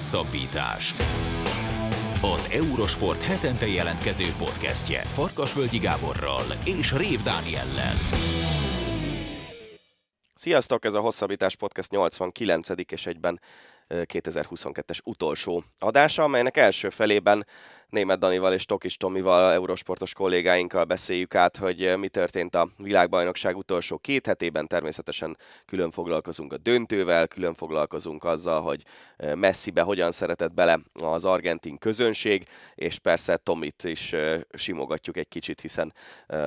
Hosszabbítás. Az Eurosport hetente jelentkező podcastje Farkasvölgyi Gáborral és Rév Dániellel. Sziasztok, ez a Hosszabbítás Podcast 89. és egyben 2022-es utolsó adása, amelynek első felében Német Danival és Tokis Tomival, eurosportos kollégáinkkal beszéljük át, hogy mi történt a világbajnokság utolsó két hetében. Természetesen külön foglalkozunk a döntővel, külön foglalkozunk azzal, hogy Messibe hogyan szeretett bele az argentin közönség, és persze Tomit is simogatjuk egy kicsit, hiszen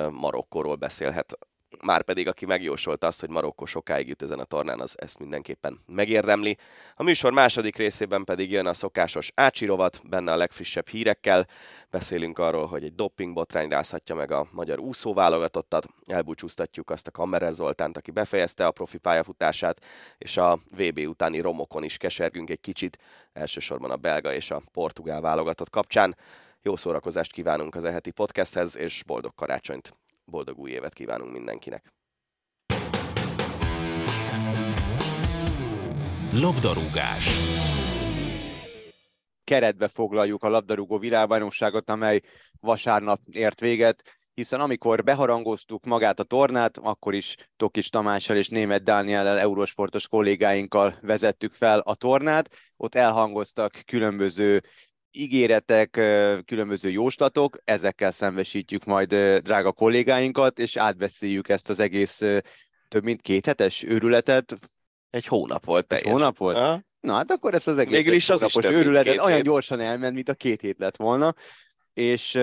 Marokkóról beszélhet már pedig aki megjósolta azt, hogy Marokkó sokáig jut ezen a tornán, az ezt mindenképpen megérdemli. A műsor második részében pedig jön a szokásos ácsirovat, benne a legfrissebb hírekkel. Beszélünk arról, hogy egy dopingbotrány rázhatja meg a magyar úszóválogatottat, elbúcsúztatjuk azt a Kammerer Zoltánt, aki befejezte a profi pályafutását, és a VB utáni romokon is kesergünk egy kicsit, elsősorban a belga és a portugál válogatott kapcsán. Jó szórakozást kívánunk az eheti podcasthez, és boldog karácsonyt! Boldog új évet kívánunk mindenkinek! Labdarúgás Keretbe foglaljuk a labdarúgó világbajnokságot, amely vasárnap ért véget, hiszen amikor beharangoztuk magát a tornát, akkor is Tokis Tamással és Német Dániellel eurósportos kollégáinkkal vezettük fel a tornát. Ott elhangoztak különböző ígéretek, különböző jóslatok, ezekkel szembesítjük majd drága kollégáinkat, és átbeszéljük ezt az egész több mint két hetes őrületet. Egy hónap volt teljes. Egy hónap volt? Ha? Na hát akkor ezt az egész Végül is az is őrületet olyan hét. gyorsan elment, mint a két hét lett volna, és,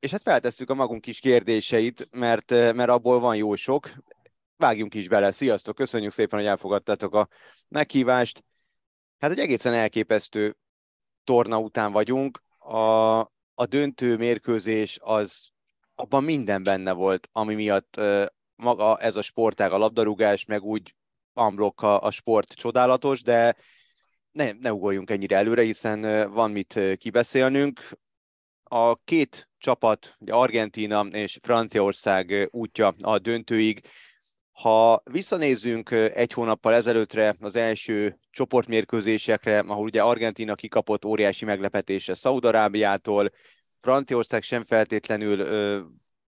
és hát feltesszük a magunk kis kérdéseit, mert, mert abból van jó sok. Vágjunk is bele. Sziasztok, köszönjük szépen, hogy elfogadtátok a meghívást. Hát egy egészen elképesztő torna után vagyunk, a, a döntő mérkőzés az abban minden benne volt, ami miatt uh, maga ez a sportág, a labdarúgás, meg úgy amblok a, sport csodálatos, de ne, ne ugorjunk ennyire előre, hiszen uh, van mit uh, kibeszélnünk. A két csapat, ugye Argentína és Franciaország útja a döntőig ha visszanézzünk egy hónappal ezelőttre az első csoportmérkőzésekre, ahol ugye Argentina kikapott óriási meglepetése Szaudarábiától, Franciaország sem feltétlenül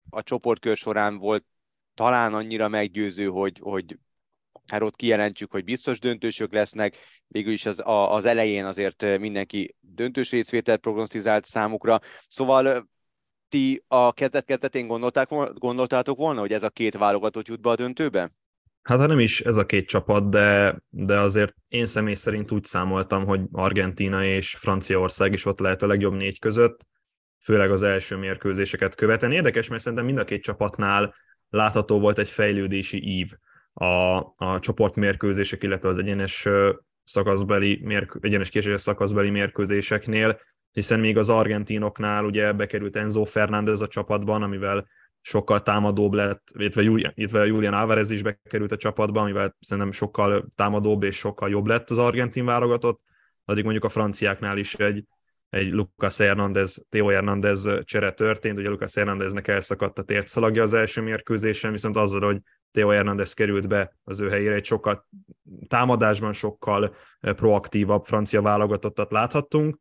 a csoportkör során volt talán annyira meggyőző, hogy, hogy hát ott kijelentsük, hogy biztos döntősök lesznek, végül is az, a, az elején azért mindenki döntős részvételt prognosztizált számukra. Szóval ti a kezdet-kezdetén gondolták, gondoltátok volna, hogy ez a két válogatott jut be a döntőbe? Hát nem is ez a két csapat, de, de azért én személy szerint úgy számoltam, hogy Argentína és Franciaország is ott lehet a legjobb négy között, főleg az első mérkőzéseket követen. Érdekes, mert szerintem mind a két csapatnál látható volt egy fejlődési ív a, a csoportmérkőzések, illetve az egyenes szakaszbeli, mérkő, egyenes késéses szakaszbeli mérkőzéseknél hiszen még az argentinoknál ugye bekerült Enzo Fernández a csapatban, amivel sokkal támadóbb lett, illetve Julian, illetve Julian Álvarez is bekerült a csapatba, amivel szerintem sokkal támadóbb és sokkal jobb lett az argentin válogatott, addig mondjuk a franciáknál is egy, egy Lucas Hernández, Theo Hernández csere történt, ugye Lucas Hernándeznek elszakadt a tértszalagja az első mérkőzésen, viszont azzal, hogy Theo Hernández került be az ő helyére, egy sokkal támadásban sokkal proaktívabb francia válogatottat láthattunk,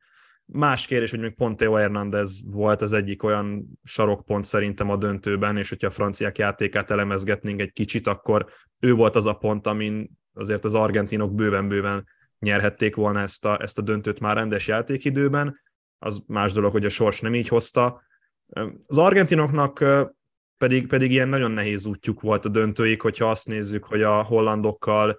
Más kérdés, hogy még pont Theo Hernández volt az egyik olyan sarokpont szerintem a döntőben, és hogyha a franciák játékát elemezgetnénk egy kicsit, akkor ő volt az a pont, amin azért az argentinok bőven-bőven nyerhették volna ezt a, ezt a döntőt már rendes játékidőben. Az más dolog, hogy a sors nem így hozta. Az argentinoknak pedig, pedig ilyen nagyon nehéz útjuk volt a döntőik, hogyha azt nézzük, hogy a hollandokkal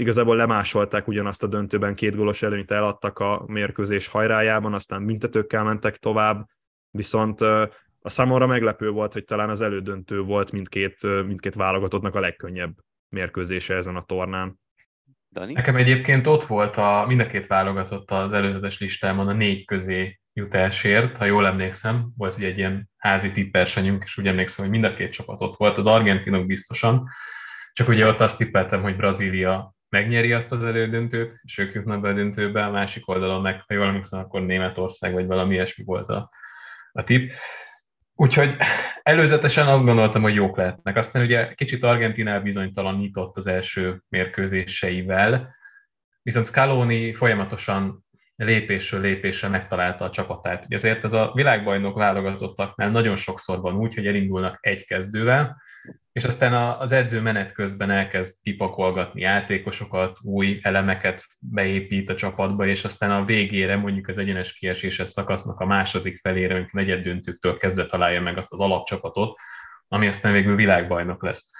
igazából lemásolták ugyanazt a döntőben, két gólos előnyt eladtak a mérkőzés hajrájában, aztán büntetőkkel mentek tovább, viszont a számomra meglepő volt, hogy talán az elődöntő volt mindkét, mindkét válogatottnak a legkönnyebb mérkőzése ezen a tornán. Dani? Nekem egyébként ott volt a, mind a két válogatott az előzetes listámon a négy közé jutásért, ha jól emlékszem, volt ugye egy ilyen házi tippersenyünk, és úgy emlékszem, hogy mind a két csapat ott volt, az argentinok biztosan, csak ugye ott azt tippeltem, hogy Brazília megnyeri azt az elődöntőt, és ők jutnak be a döntőbe, a másik oldalon meg, ha jól emlékszem, akkor Németország, vagy valami ilyesmi volt a, a tipp. Úgyhogy előzetesen azt gondoltam, hogy jók lehetnek. Aztán ugye kicsit Argentinál bizonytalanított az első mérkőzéseivel, viszont Scaloni folyamatosan lépésről lépésre megtalálta a csapatát. Ezért ez a világbajnok válogatottaknál nagyon sokszor van úgy, hogy elindulnak egy kezdővel, és aztán az edző menet közben elkezd kipakolgatni játékosokat, új elemeket beépít a csapatba, és aztán a végére, mondjuk az egyenes kieséses szakasznak a második felére, mint negyed döntőktől kezdve találja meg azt az alapcsapatot, ami aztán végül világbajnok lesz.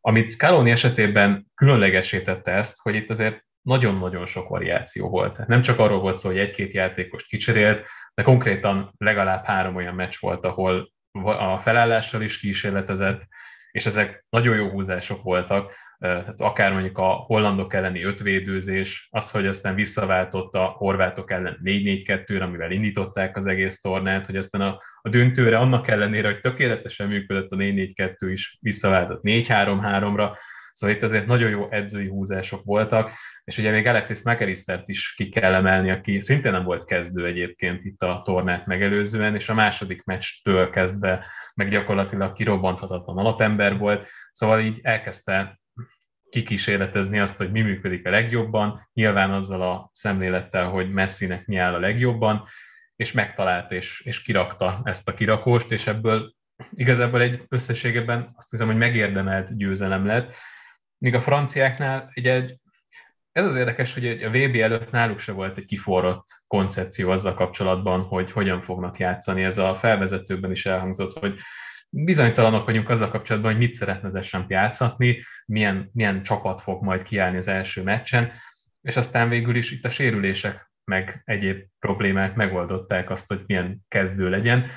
Amit Scaloni esetében különlegesítette ezt, hogy itt azért nagyon-nagyon sok variáció volt. Nem csak arról volt szó, hogy egy-két játékost kicserélt, de konkrétan legalább három olyan meccs volt, ahol a felállással is kísérletezett, és ezek nagyon jó húzások voltak, tehát akár mondjuk a hollandok elleni ötvédőzés, az, hogy aztán visszaváltott a horvátok ellen 4-4-2-re, amivel indították az egész tornát, hogy aztán a, a döntőre annak ellenére, hogy tökéletesen működött a 4-4-2 is, visszaváltott 4-3-3-ra, Szóval itt azért nagyon jó edzői húzások voltak, és ugye még Alexis McAllistert is ki kell emelni, aki szintén nem volt kezdő egyébként itt a tornát megelőzően, és a második meccstől kezdve meg gyakorlatilag kirobbanthatatlan alapember volt, szóval így elkezdte kikísérletezni azt, hogy mi működik a legjobban, nyilván azzal a szemlélettel, hogy Messinek mi áll a legjobban, és megtalált és, és kirakta ezt a kirakóst, és ebből igazából egy összességében azt hiszem, hogy megérdemelt győzelem lett, míg a franciáknál ugye egy, ez az érdekes, hogy a VB előtt náluk se volt egy kiforrott koncepció azzal kapcsolatban, hogy hogyan fognak játszani. Ez a felvezetőben is elhangzott, hogy bizonytalanok vagyunk azzal kapcsolatban, hogy mit szeretne Deschamps játszatni, milyen, milyen csapat fog majd kiállni az első meccsen, és aztán végül is itt a sérülések meg egyéb problémák megoldották azt, hogy milyen kezdő legyen.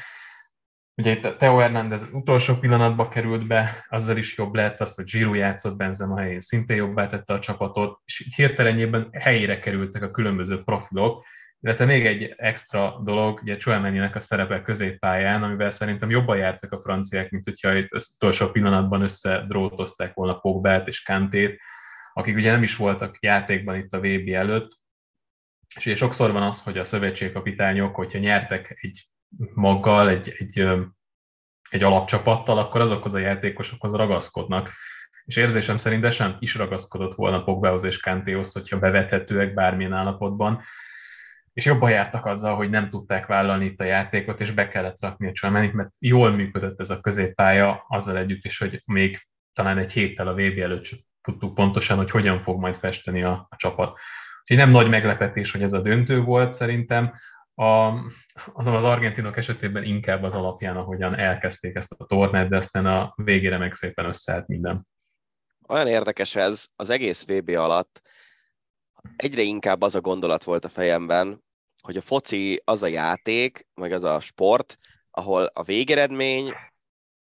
Ugye itt Teo Hernández utolsó pillanatban került be, azzal is jobb lett, az, hogy Giroud játszott Benzema helyén, szintén jobbá tette a csapatot, és hirtelenjében helyére kerültek a különböző profilok, illetve még egy extra dolog, ugye Chouameni-nek a szerepe középpályán, amivel szerintem jobban jártak a franciák, mint hogyha itt az utolsó pillanatban összedrótozták volna Pogbát és Kantét, akik ugye nem is voltak játékban itt a VB előtt, és ugye sokszor van az, hogy a szövetségkapitányok, hogyha nyertek egy maggal, egy, egy, egy alapcsapattal, akkor azokhoz a játékosokhoz ragaszkodnak. És érzésem szerint de sem is ragaszkodott volna Pogbához és Kantéhoz, hogyha bevethetőek bármilyen állapotban, és jobban jártak azzal, hogy nem tudták vállalni itt a játékot, és be kellett rakni a Csalmenit, mert jól működött ez a középpálya, azzal együtt is, hogy még talán egy héttel a VB előtt tudtuk pontosan, hogy hogyan fog majd festeni a, a csapat. Úgyhogy nem nagy meglepetés, hogy ez a döntő volt szerintem, a, azon az argentinok esetében inkább az alapján, ahogyan elkezdték ezt a tornát, de aztán a végére meg szépen összeállt minden. Olyan érdekes ez, az egész VB alatt egyre inkább az a gondolat volt a fejemben, hogy a foci az a játék, meg az a sport, ahol a végeredmény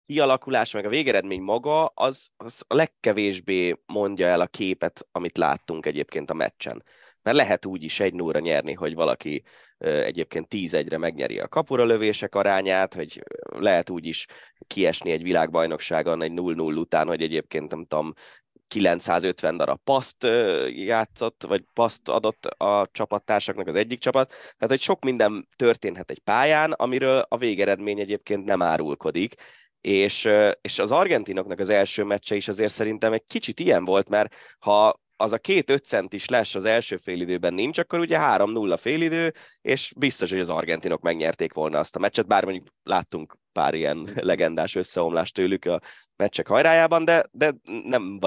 kialakulás, meg a végeredmény maga, az, az a legkevésbé mondja el a képet, amit láttunk egyébként a meccsen. Mert lehet úgy is egy nóra nyerni, hogy valaki egyébként 10-1-re megnyeri a kapura lövések arányát, hogy lehet úgy is kiesni egy világbajnokságon egy 0-0 után, hogy egyébként nem tudom, 950 darab paszt játszott, vagy paszt adott a csapattársaknak az egyik csapat. Tehát, hogy sok minden történhet egy pályán, amiről a végeredmény egyébként nem árulkodik. És, és az argentinoknak az első meccse is azért szerintem egy kicsit ilyen volt, mert ha az a két öt centis les az első félidőben nincs, akkor ugye 3-0 félidő, és biztos, hogy az argentinok megnyerték volna azt a meccset, bár mondjuk láttunk pár ilyen legendás összeomlást tőlük a meccsek hajrájában, de, de nem,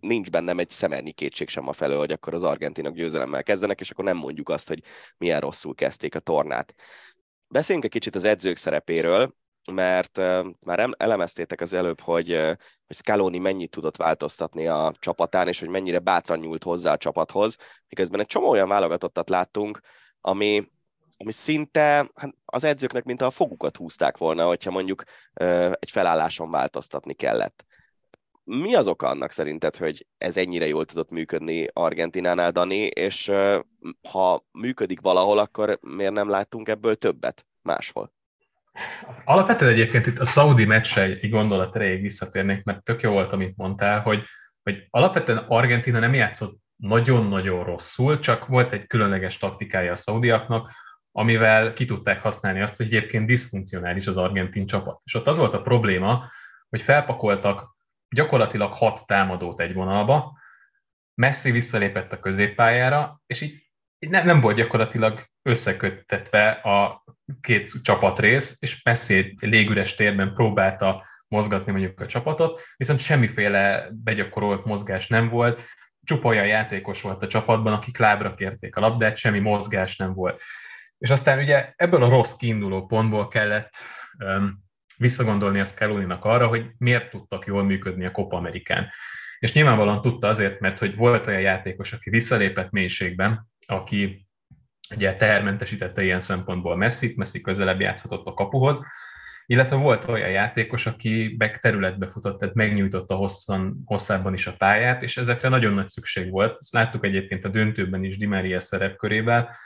nincs bennem egy szemernyi kétség sem a felől, hogy akkor az argentinok győzelemmel kezdenek, és akkor nem mondjuk azt, hogy milyen rosszul kezdték a tornát. Beszéljünk egy kicsit az edzők szerepéről mert már elemeztétek az előbb, hogy, hogy Scaloni mennyit tudott változtatni a csapatán, és hogy mennyire bátran nyúlt hozzá a csapathoz, miközben egy csomó olyan válogatottat láttunk, ami, ami szinte hát az edzőknek mint a fogukat húzták volna, hogyha mondjuk egy felálláson változtatni kellett. Mi az oka annak szerinted, hogy ez ennyire jól tudott működni Argentinánál, Dani, és ha működik valahol, akkor miért nem láttunk ebből többet máshol? Alapvetően egyébként itt a Saudi meccsre egy gondolat erejéig visszatérnék, mert tök jó volt, amit mondtál, hogy, hogy alapvetően Argentina nem játszott nagyon-nagyon rosszul, csak volt egy különleges taktikája a szaudiaknak, amivel ki tudták használni azt, hogy egyébként diszfunkcionális az argentin csapat. És ott az volt a probléma, hogy felpakoltak gyakorlatilag hat támadót egy vonalba, Messi visszalépett a középpályára, és így nem, nem volt gyakorlatilag összeköttetve a két csapatrész, és Messi egy légüres térben próbálta mozgatni mondjuk a csapatot, viszont semmiféle begyakorolt mozgás nem volt, csupa olyan játékos volt a csapatban, akik lábra kérték a labdát, semmi mozgás nem volt. És aztán ugye ebből a rossz kiinduló pontból kellett um, visszagondolni a Scaloni-nak arra, hogy miért tudtak jól működni a Copa Amerikán. És nyilvánvalóan tudta azért, mert hogy volt olyan játékos, aki visszalépett mélységben, aki ugye tehermentesítette ilyen szempontból Messi, Messi közelebb játszhatott a kapuhoz, illetve volt olyan játékos, aki meg területbe futott, tehát megnyújtotta hosszan, hosszában is a pályát, és ezekre nagyon nagy szükség volt. Ezt láttuk egyébként a döntőben is Di Maria szerepkörével,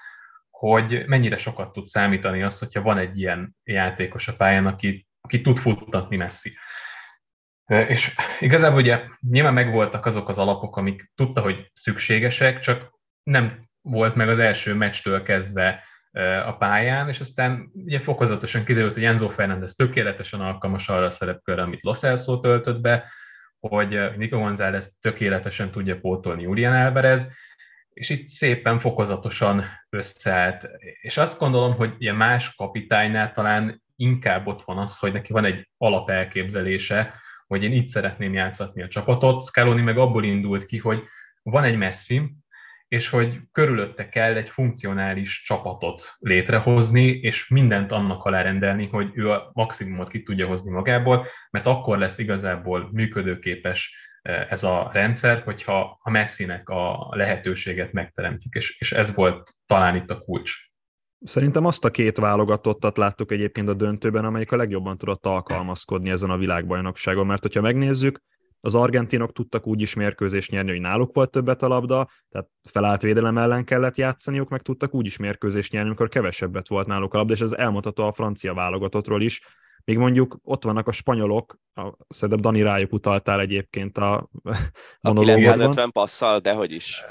hogy mennyire sokat tud számítani az, hogyha van egy ilyen játékos a pályán, aki, aki tud futtatni messzi. És igazából ugye nyilván megvoltak azok az alapok, amik tudta, hogy szükségesek, csak nem volt meg az első meccstől kezdve a pályán, és aztán ugye fokozatosan kiderült, hogy Enzo Fernández tökéletesen alkalmas arra a szerepkörre, amit Los Elso töltött be, hogy Nico González tökéletesen tudja pótolni Julian Alvarez, és itt szépen fokozatosan összeállt. És azt gondolom, hogy ilyen más kapitánynál talán inkább ott van az, hogy neki van egy alapelképzelése, hogy én itt szeretném játszatni a csapatot. Scaloni meg abból indult ki, hogy van egy Messi, és hogy körülötte kell egy funkcionális csapatot létrehozni, és mindent annak alárendelni, hogy ő a maximumot ki tudja hozni magából, mert akkor lesz igazából működőképes eh, ez a rendszer, hogyha a messzinek a lehetőséget megteremtjük, és, és ez volt talán itt a kulcs. Szerintem azt a két válogatottat láttuk egyébként a döntőben, amelyik a legjobban tudott alkalmazkodni ezen a világbajnokságon, mert hogyha megnézzük, az argentinok tudtak úgy is mérkőzést nyerni, hogy náluk volt többet a labda, tehát felállt védelem ellen kellett játszaniuk, meg tudtak úgy is mérkőzést nyerni, amikor kevesebbet volt náluk a labda, és ez elmondható a francia válogatottról is. Még mondjuk ott vannak a spanyolok, a, szerintem Dani rájuk utaltál egyébként a A 950 passzal, de hogy is.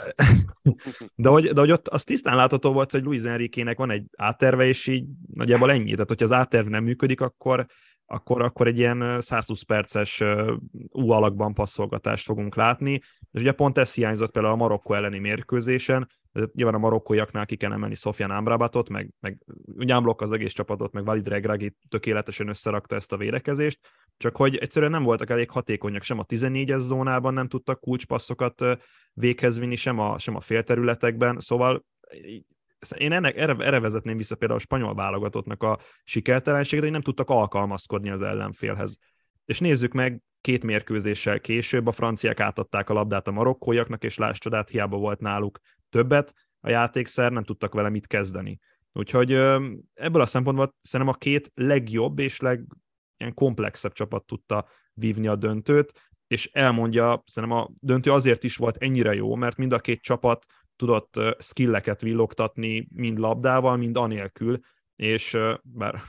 de, hogy, de hogy ott az tisztán látható volt, hogy Luis Enrique-nek van egy átterve, és így nagyjából ennyi. Tehát, hogyha az átterv nem működik, akkor akkor, akkor egy ilyen 120 perces U alakban passzolgatást fogunk látni. És ugye pont ez hiányzott például a Marokkó elleni mérkőzésen, nyilván a marokkóiaknál ki kell emelni Sofian Amrabatot, meg, meg ugye az egész csapatot, meg Valid Regragi tökéletesen összerakta ezt a védekezést, csak hogy egyszerűen nem voltak elég hatékonyak, sem a 14-es zónában nem tudtak kulcspasszokat véghez vinni, sem a, sem a félterületekben, szóval én ennek, erre, erre vezetném vissza például a spanyol válogatottnak a sikertelenségre, hogy nem tudtak alkalmazkodni az ellenfélhez. És nézzük meg, két mérkőzéssel később a franciák átadták a labdát a marokkóiaknak, és láss csodát, hiába volt náluk többet, a játékszer nem tudtak vele mit kezdeni. Úgyhogy ebből a szempontból szerintem a két legjobb és leg ilyen komplexebb csapat tudta vívni a döntőt, és elmondja, szerintem a döntő azért is volt ennyire jó, mert mind a két csapat tudott skilleket villogtatni, mind labdával, mind anélkül, és bár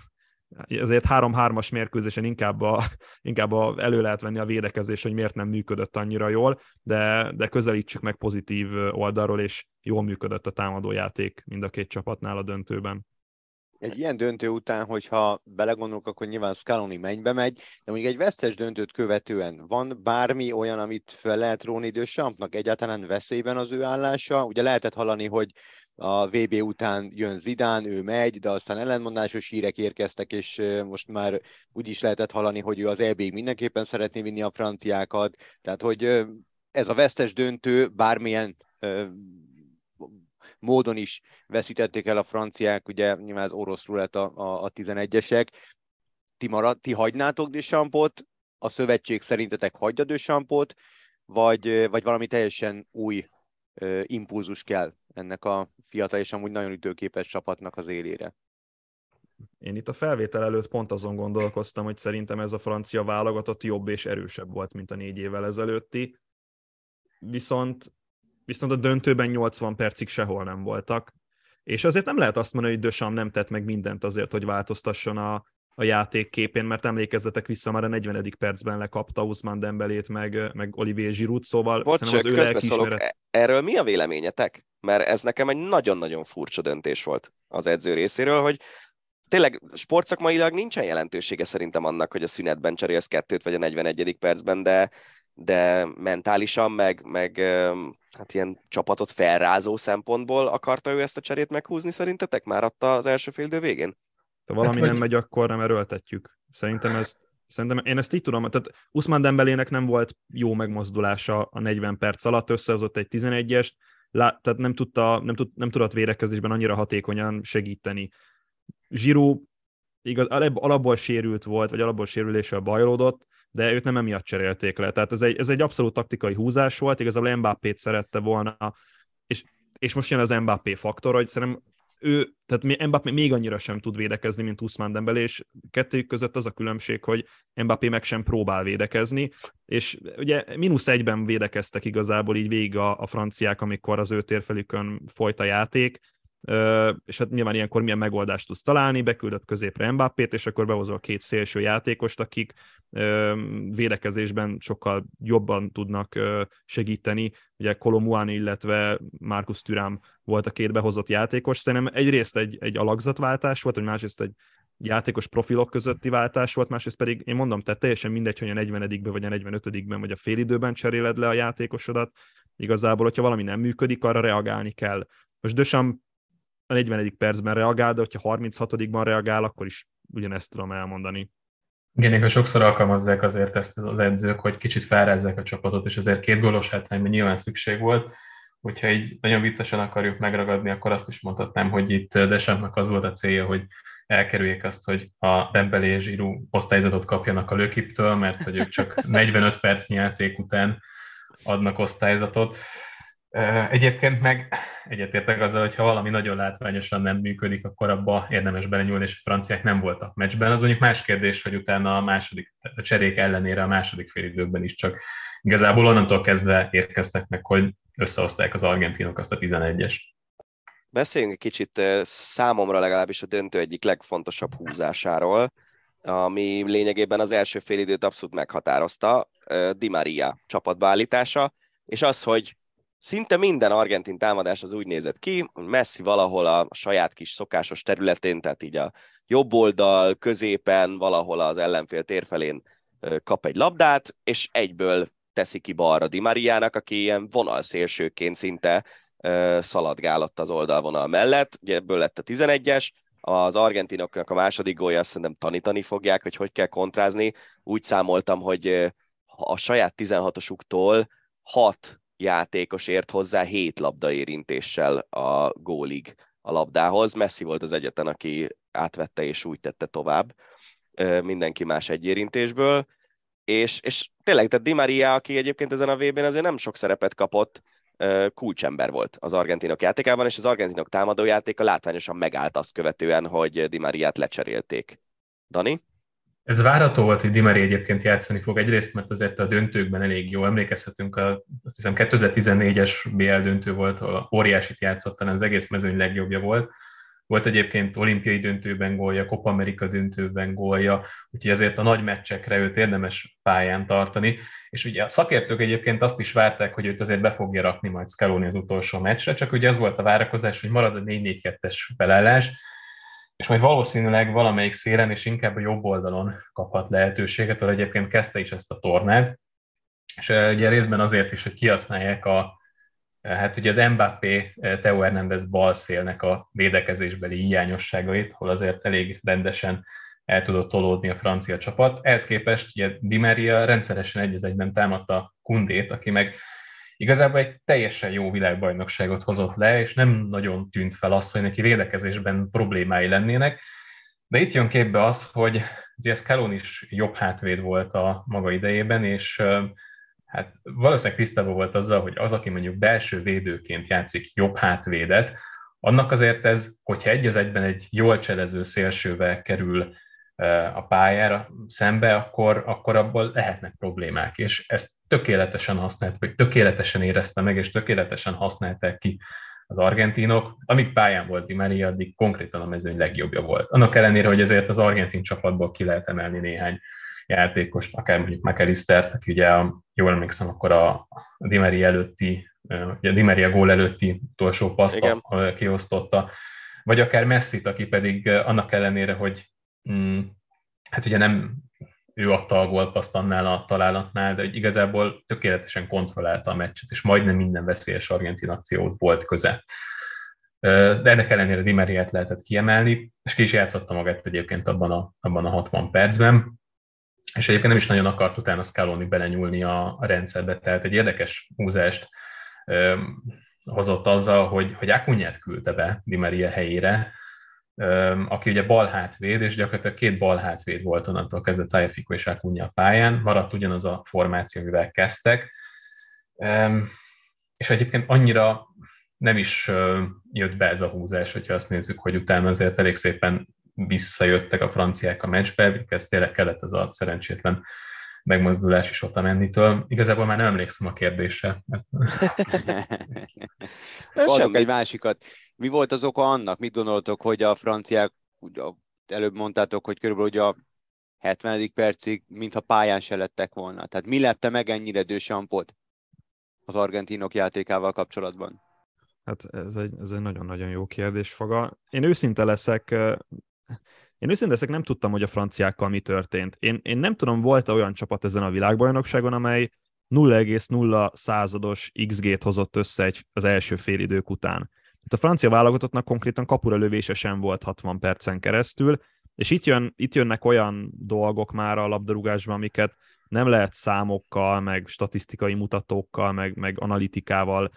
ezért három-hármas mérkőzésen inkább, a, inkább a, elő lehet venni a védekezés, hogy miért nem működött annyira jól, de, de közelítsük meg pozitív oldalról, és jól működött a támadójáték mind a két csapatnál a döntőben egy ilyen döntő után, hogyha belegondolok, akkor nyilván Scaloni mennybe megy, de mondjuk egy vesztes döntőt követően van bármi olyan, amit fel lehet róni idősampnak, egyáltalán veszélyben az ő állása? Ugye lehetett hallani, hogy a VB után jön Zidán, ő megy, de aztán ellenmondásos hírek érkeztek, és most már úgy is lehetett hallani, hogy ő az eb mindenképpen szeretné vinni a franciákat, tehát hogy ez a vesztes döntő bármilyen módon is veszítették el a franciák, ugye nyilván az orosz rulett a, a, a 11-esek. Ti, marad, ti hagynátok Desampot, a szövetség szerintetek hagyja Desampot, vagy, vagy valami teljesen új ö, impulzus kell ennek a fiatal és amúgy nagyon ütőképes csapatnak az élére? Én itt a felvétel előtt pont azon gondolkoztam, hogy szerintem ez a francia válogatott jobb és erősebb volt, mint a négy évvel ezelőtti. Viszont viszont a döntőben 80 percig sehol nem voltak. És azért nem lehet azt mondani, hogy Dösam nem tett meg mindent azért, hogy változtasson a, a játék képén, mert emlékezzetek vissza, már a 40. percben lekapta Usman Dembelét, meg, meg Olivier Giroud, szóval Bocs, az ő lelkiismeret... E- erről mi a véleményetek? Mert ez nekem egy nagyon-nagyon furcsa döntés volt az edző részéről, hogy tényleg sportszakmailag nincsen jelentősége szerintem annak, hogy a szünetben cserélsz kettőt, vagy a 41. percben, de de mentálisan, meg, meg hát ilyen csapatot felrázó szempontból akarta ő ezt a cserét meghúzni szerintetek? Már adta az első fél idő végén? Ha valami hát, nem megy, akkor nem erőltetjük. Szerintem ezt Szerintem én ezt így tudom, tehát Usman Dembelének nem volt jó megmozdulása a 40 perc alatt, összehozott egy 11-est, tehát nem, tudta, nem, tud, nem tudott védekezésben annyira hatékonyan segíteni. Zsirú igaz, alapból sérült volt, vagy alapból sérüléssel bajlódott, de őt nem emiatt cserélték le. Tehát ez egy, ez egy abszolút taktikai húzás volt, igazából Mbappét szerette volna, és, és most jön az Mbappé faktor, hogy szerintem ő, tehát Mbappé még annyira sem tud védekezni, mint Usman Dembele, és kettőjük között az a különbség, hogy Mbappé meg sem próbál védekezni, és ugye mínusz egyben védekeztek igazából így végig a, a franciák, amikor az ő térfelükön folyt a játék, és hát nyilván ilyenkor milyen megoldást tudsz találni, beküldött középre Mbappét, és akkor behozol két szélső játékost, akik védekezésben sokkal jobban tudnak segíteni. Ugye Kolomuani, illetve Markus Türám volt a két behozott játékos. Szerintem egyrészt egy, egy alakzatváltás volt, hogy másrészt egy játékos profilok közötti váltás volt, másrészt pedig én mondom, te teljesen mindegy, hogy a 40 vagy a 45-ben vagy a félidőben cseréled le a játékosodat. Igazából, hogyha valami nem működik, arra reagálni kell. Most Dösam a 40. percben reagál, de hogyha 36-ban reagál, akkor is ugyanezt tudom elmondani. Igen, sokszor alkalmazzák azért ezt az edzők, hogy kicsit felrázzák a csapatot, és ezért két gólos hátrányban nyilván szükség volt. Hogyha így nagyon viccesen akarjuk megragadni, akkor azt is mondhatnám, hogy itt Desampnak az volt a célja, hogy elkerüljék azt, hogy a Dembélé és Zsirú osztályzatot kapjanak a lökiptől, mert hogy ők csak 45 perc játék után adnak osztályzatot. Egyébként meg egyetértek azzal, hogy ha valami nagyon látványosan nem működik, akkor abba érdemes belenyúlni, és a franciák nem voltak meccsben. Az mondjuk más kérdés, hogy utána a második, a cserék ellenére a második fél időben is csak igazából onnantól kezdve érkeztek meg, hogy összehozták az argentinok azt a 11-est. Beszéljünk egy kicsit számomra legalábbis a döntő egyik legfontosabb húzásáról, ami lényegében az első fél időt abszolút meghatározta, Di Maria csapatbeállítása, és az, hogy Szinte minden argentin támadás az úgy nézett ki, hogy Messi valahol a saját kis szokásos területén, tehát így a jobb oldal, középen, valahol az ellenfél térfelén kap egy labdát, és egyből teszi ki balra Di Mariának, aki ilyen vonalszélsőként szinte szaladgálott az oldalvonal mellett, ugye ebből lett a 11-es, az argentinoknak a második gólja azt szerintem tanítani fogják, hogy hogy kell kontrázni. Úgy számoltam, hogy a saját 16-osuktól 6 játékos ért hozzá hét labda érintéssel a gólig a labdához. Messi volt az egyetlen, aki átvette és úgy tette tovább. Mindenki más egy érintésből. És, és tényleg, tehát Di Maria, aki egyébként ezen a vb n azért nem sok szerepet kapott, kulcsember volt az argentinok játékában, és az argentinok támadójátéka látványosan megállt azt követően, hogy Di Mariát lecserélték. Dani? Ez várható volt, hogy Dimari egyébként játszani fog egyrészt, mert azért a döntőkben elég jó emlékezhetünk, a, azt hiszem 2014-es BL döntő volt, ahol óriásit játszott, talán az egész mezőny legjobbja volt. Volt egyébként olimpiai döntőben gólja, Copa America döntőben gólja, úgyhogy azért a nagy meccsekre őt érdemes pályán tartani. És ugye a szakértők egyébként azt is várták, hogy őt azért be fogja rakni majd Scaloni az utolsó meccsre, csak ugye az volt a várakozás, hogy marad a 4-4-2-es felállás, és majd valószínűleg valamelyik szélen és inkább a jobb oldalon kaphat lehetőséget, ahol egyébként kezdte is ezt a tornát, és ugye részben azért is, hogy kihasználják a, hát ugye az Mbappé Teo Hernández balszélnek a védekezésbeli hiányosságait, hol azért elég rendesen el tudott tolódni a francia csapat. Ehhez képest ugye Di Maria rendszeresen egy egyben támadta Kundét, aki meg igazából egy teljesen jó világbajnokságot hozott le, és nem nagyon tűnt fel az, hogy neki védekezésben problémái lennének. De itt jön képbe az, hogy ugye Scalon is jobb hátvéd volt a maga idejében, és hát valószínűleg tisztában volt azzal, hogy az, aki mondjuk belső védőként játszik jobb hátvédet, annak azért ez, hogyha egy egyben egy jól cselező szélsővel kerül a pályára szembe, akkor, akkor abból lehetnek problémák, és ezt tökéletesen használt, vagy tökéletesen érezte meg, és tökéletesen használták ki az argentinok. Amíg pályán volt Di Maria, addig konkrétan a mezőny legjobbja volt. Annak ellenére, hogy azért az argentin csapatból ki lehet emelni néhány játékost, akár mondjuk McAllistert, aki ugye, jól emlékszem, akkor a Di Maria előtti, ugye a Di Maria gól előtti utolsó paszt kiosztotta, vagy akár Messi-t, aki pedig annak ellenére, hogy hát ugye nem ő adta a gólpaszt annál a találatnál, de hogy igazából tökéletesen kontrollálta a meccset, és majdnem minden veszélyes argentin akcióhoz volt köze. De ennek ellenére Di Mariát lehetett kiemelni, és ki is játszotta magát egyébként abban a, abban a 60 percben, és egyébként nem is nagyon akart utána Scaloni belenyúlni a, a rendszerbe, tehát egy érdekes húzást hozott azzal, hogy, hogy Akunyát küldte be Di Maria helyére, aki ugye bal hátvéd, és gyakorlatilag két bal hátvéd volt onnantól kezdve Tajafico és Akunya a pályán, maradt ugyanaz a formáció, amivel kezdtek, és egyébként annyira nem is jött be ez a húzás, hogyha azt nézzük, hogy utána azért elég szépen visszajöttek a franciák a meccsbe, ez tényleg kellett az a szerencsétlen megmozdulás is ott a mennitől. Igazából már nem emlékszem a kérdésre. Adok egy másikat. Mi volt az oka annak? Mit gondoltok, hogy a franciák, ugye, előbb mondtátok, hogy körülbelül ugye a 70. percig, mintha pályán se lettek volna. Tehát mi lepte meg ennyire Dősampot az argentinok játékával kapcsolatban? Hát ez egy, ez egy nagyon-nagyon jó kérdés, Faga. Én őszinte leszek, én őszinte leszek, nem tudtam, hogy a franciákkal mi történt. Én, én nem tudom, volt-e olyan csapat ezen a világbajnokságon, amely 0,0 százados XG-t hozott össze egy, az első fél idők után. Tehát a francia válogatottnak konkrétan kapura lövése sem volt 60 percen keresztül, és itt, jön, itt jönnek olyan dolgok már a labdarúgásban, amiket nem lehet számokkal, meg statisztikai mutatókkal, meg, meg analitikával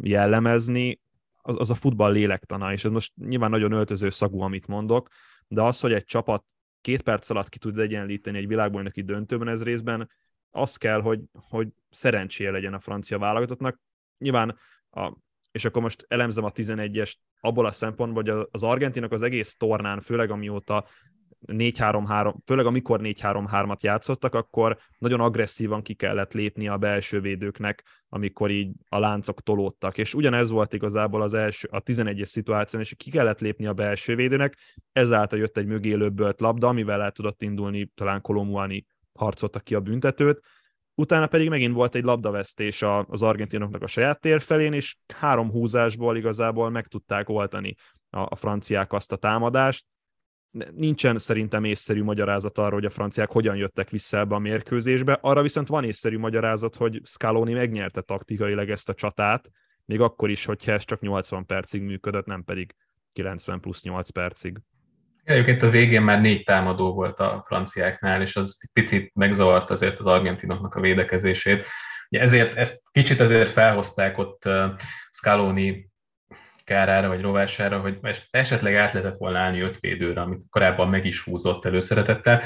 jellemezni, az, az a futball lélektana, és ez most nyilván nagyon öltöző szagú, amit mondok, de az, hogy egy csapat két perc alatt ki tud egyenlíteni egy világbajnoki döntőben, ez részben az kell, hogy, hogy szerencséje legyen a francia válogatottnak. Nyilván, a, és akkor most elemzem a 11-est abból a szempontból, hogy az argentinak az egész tornán, főleg amióta 4-3-3, főleg amikor 4-3-3-at játszottak, akkor nagyon agresszívan ki kellett lépni a belső védőknek, amikor így a láncok tolódtak. És ugyanez volt igazából az első, a 11-es szituáció, és ki kellett lépni a belső védőnek, ezáltal jött egy mögé löbbölt labda, amivel el tudott indulni, talán Kolomuani harcolta ki a büntetőt, utána pedig megint volt egy labdavesztés az argentinoknak a saját tér felén, és három húzásból igazából meg tudták oltani a, a franciák azt a támadást, nincsen szerintem észszerű magyarázat arra, hogy a franciák hogyan jöttek vissza ebbe a mérkőzésbe. Arra viszont van észszerű magyarázat, hogy Scaloni megnyerte taktikailag ezt a csatát, még akkor is, hogyha ez csak 80 percig működött, nem pedig 90 plusz 8 percig. Egyébként a végén már négy támadó volt a franciáknál, és az picit megzavart azért az argentinoknak a védekezését. Ugye ezért ezt kicsit azért felhozták ott Scaloni kárára vagy rovására, hogy esetleg át lehetett volna állni öt védőre, amit korábban meg is húzott előszeretettel.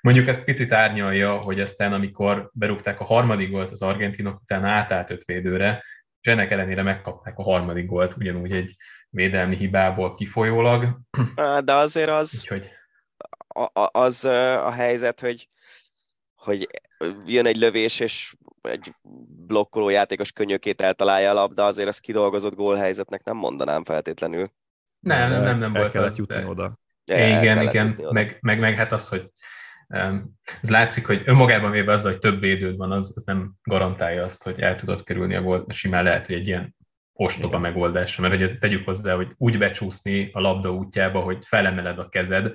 Mondjuk ezt picit árnyalja, hogy aztán amikor berúgták a harmadik gólt az argentinok, utána átállt öt védőre, és ennek ellenére megkapták a harmadik gólt, ugyanúgy egy védelmi hibából kifolyólag. De azért az, Úgyhogy... az a helyzet, hogy, hogy jön egy lövés, és egy blokkoló játékos könnyökét eltalálja a labda, azért az kidolgozott gólhelyzetnek nem mondanám feltétlenül. Nem, nem, nem, nem el volt kellett az, jutni oda. Ja, igen, igen, meg, meg, meg, hát az, hogy ez látszik, hogy önmagában véve az, hogy több védőd van, az, az nem garantálja azt, hogy el tudod kerülni a gólt, mert simán lehet, hogy egy ilyen ostoba megoldásra, mert hogy ezt tegyük hozzá, hogy úgy becsúszni a labda útjába, hogy felemeled a kezed,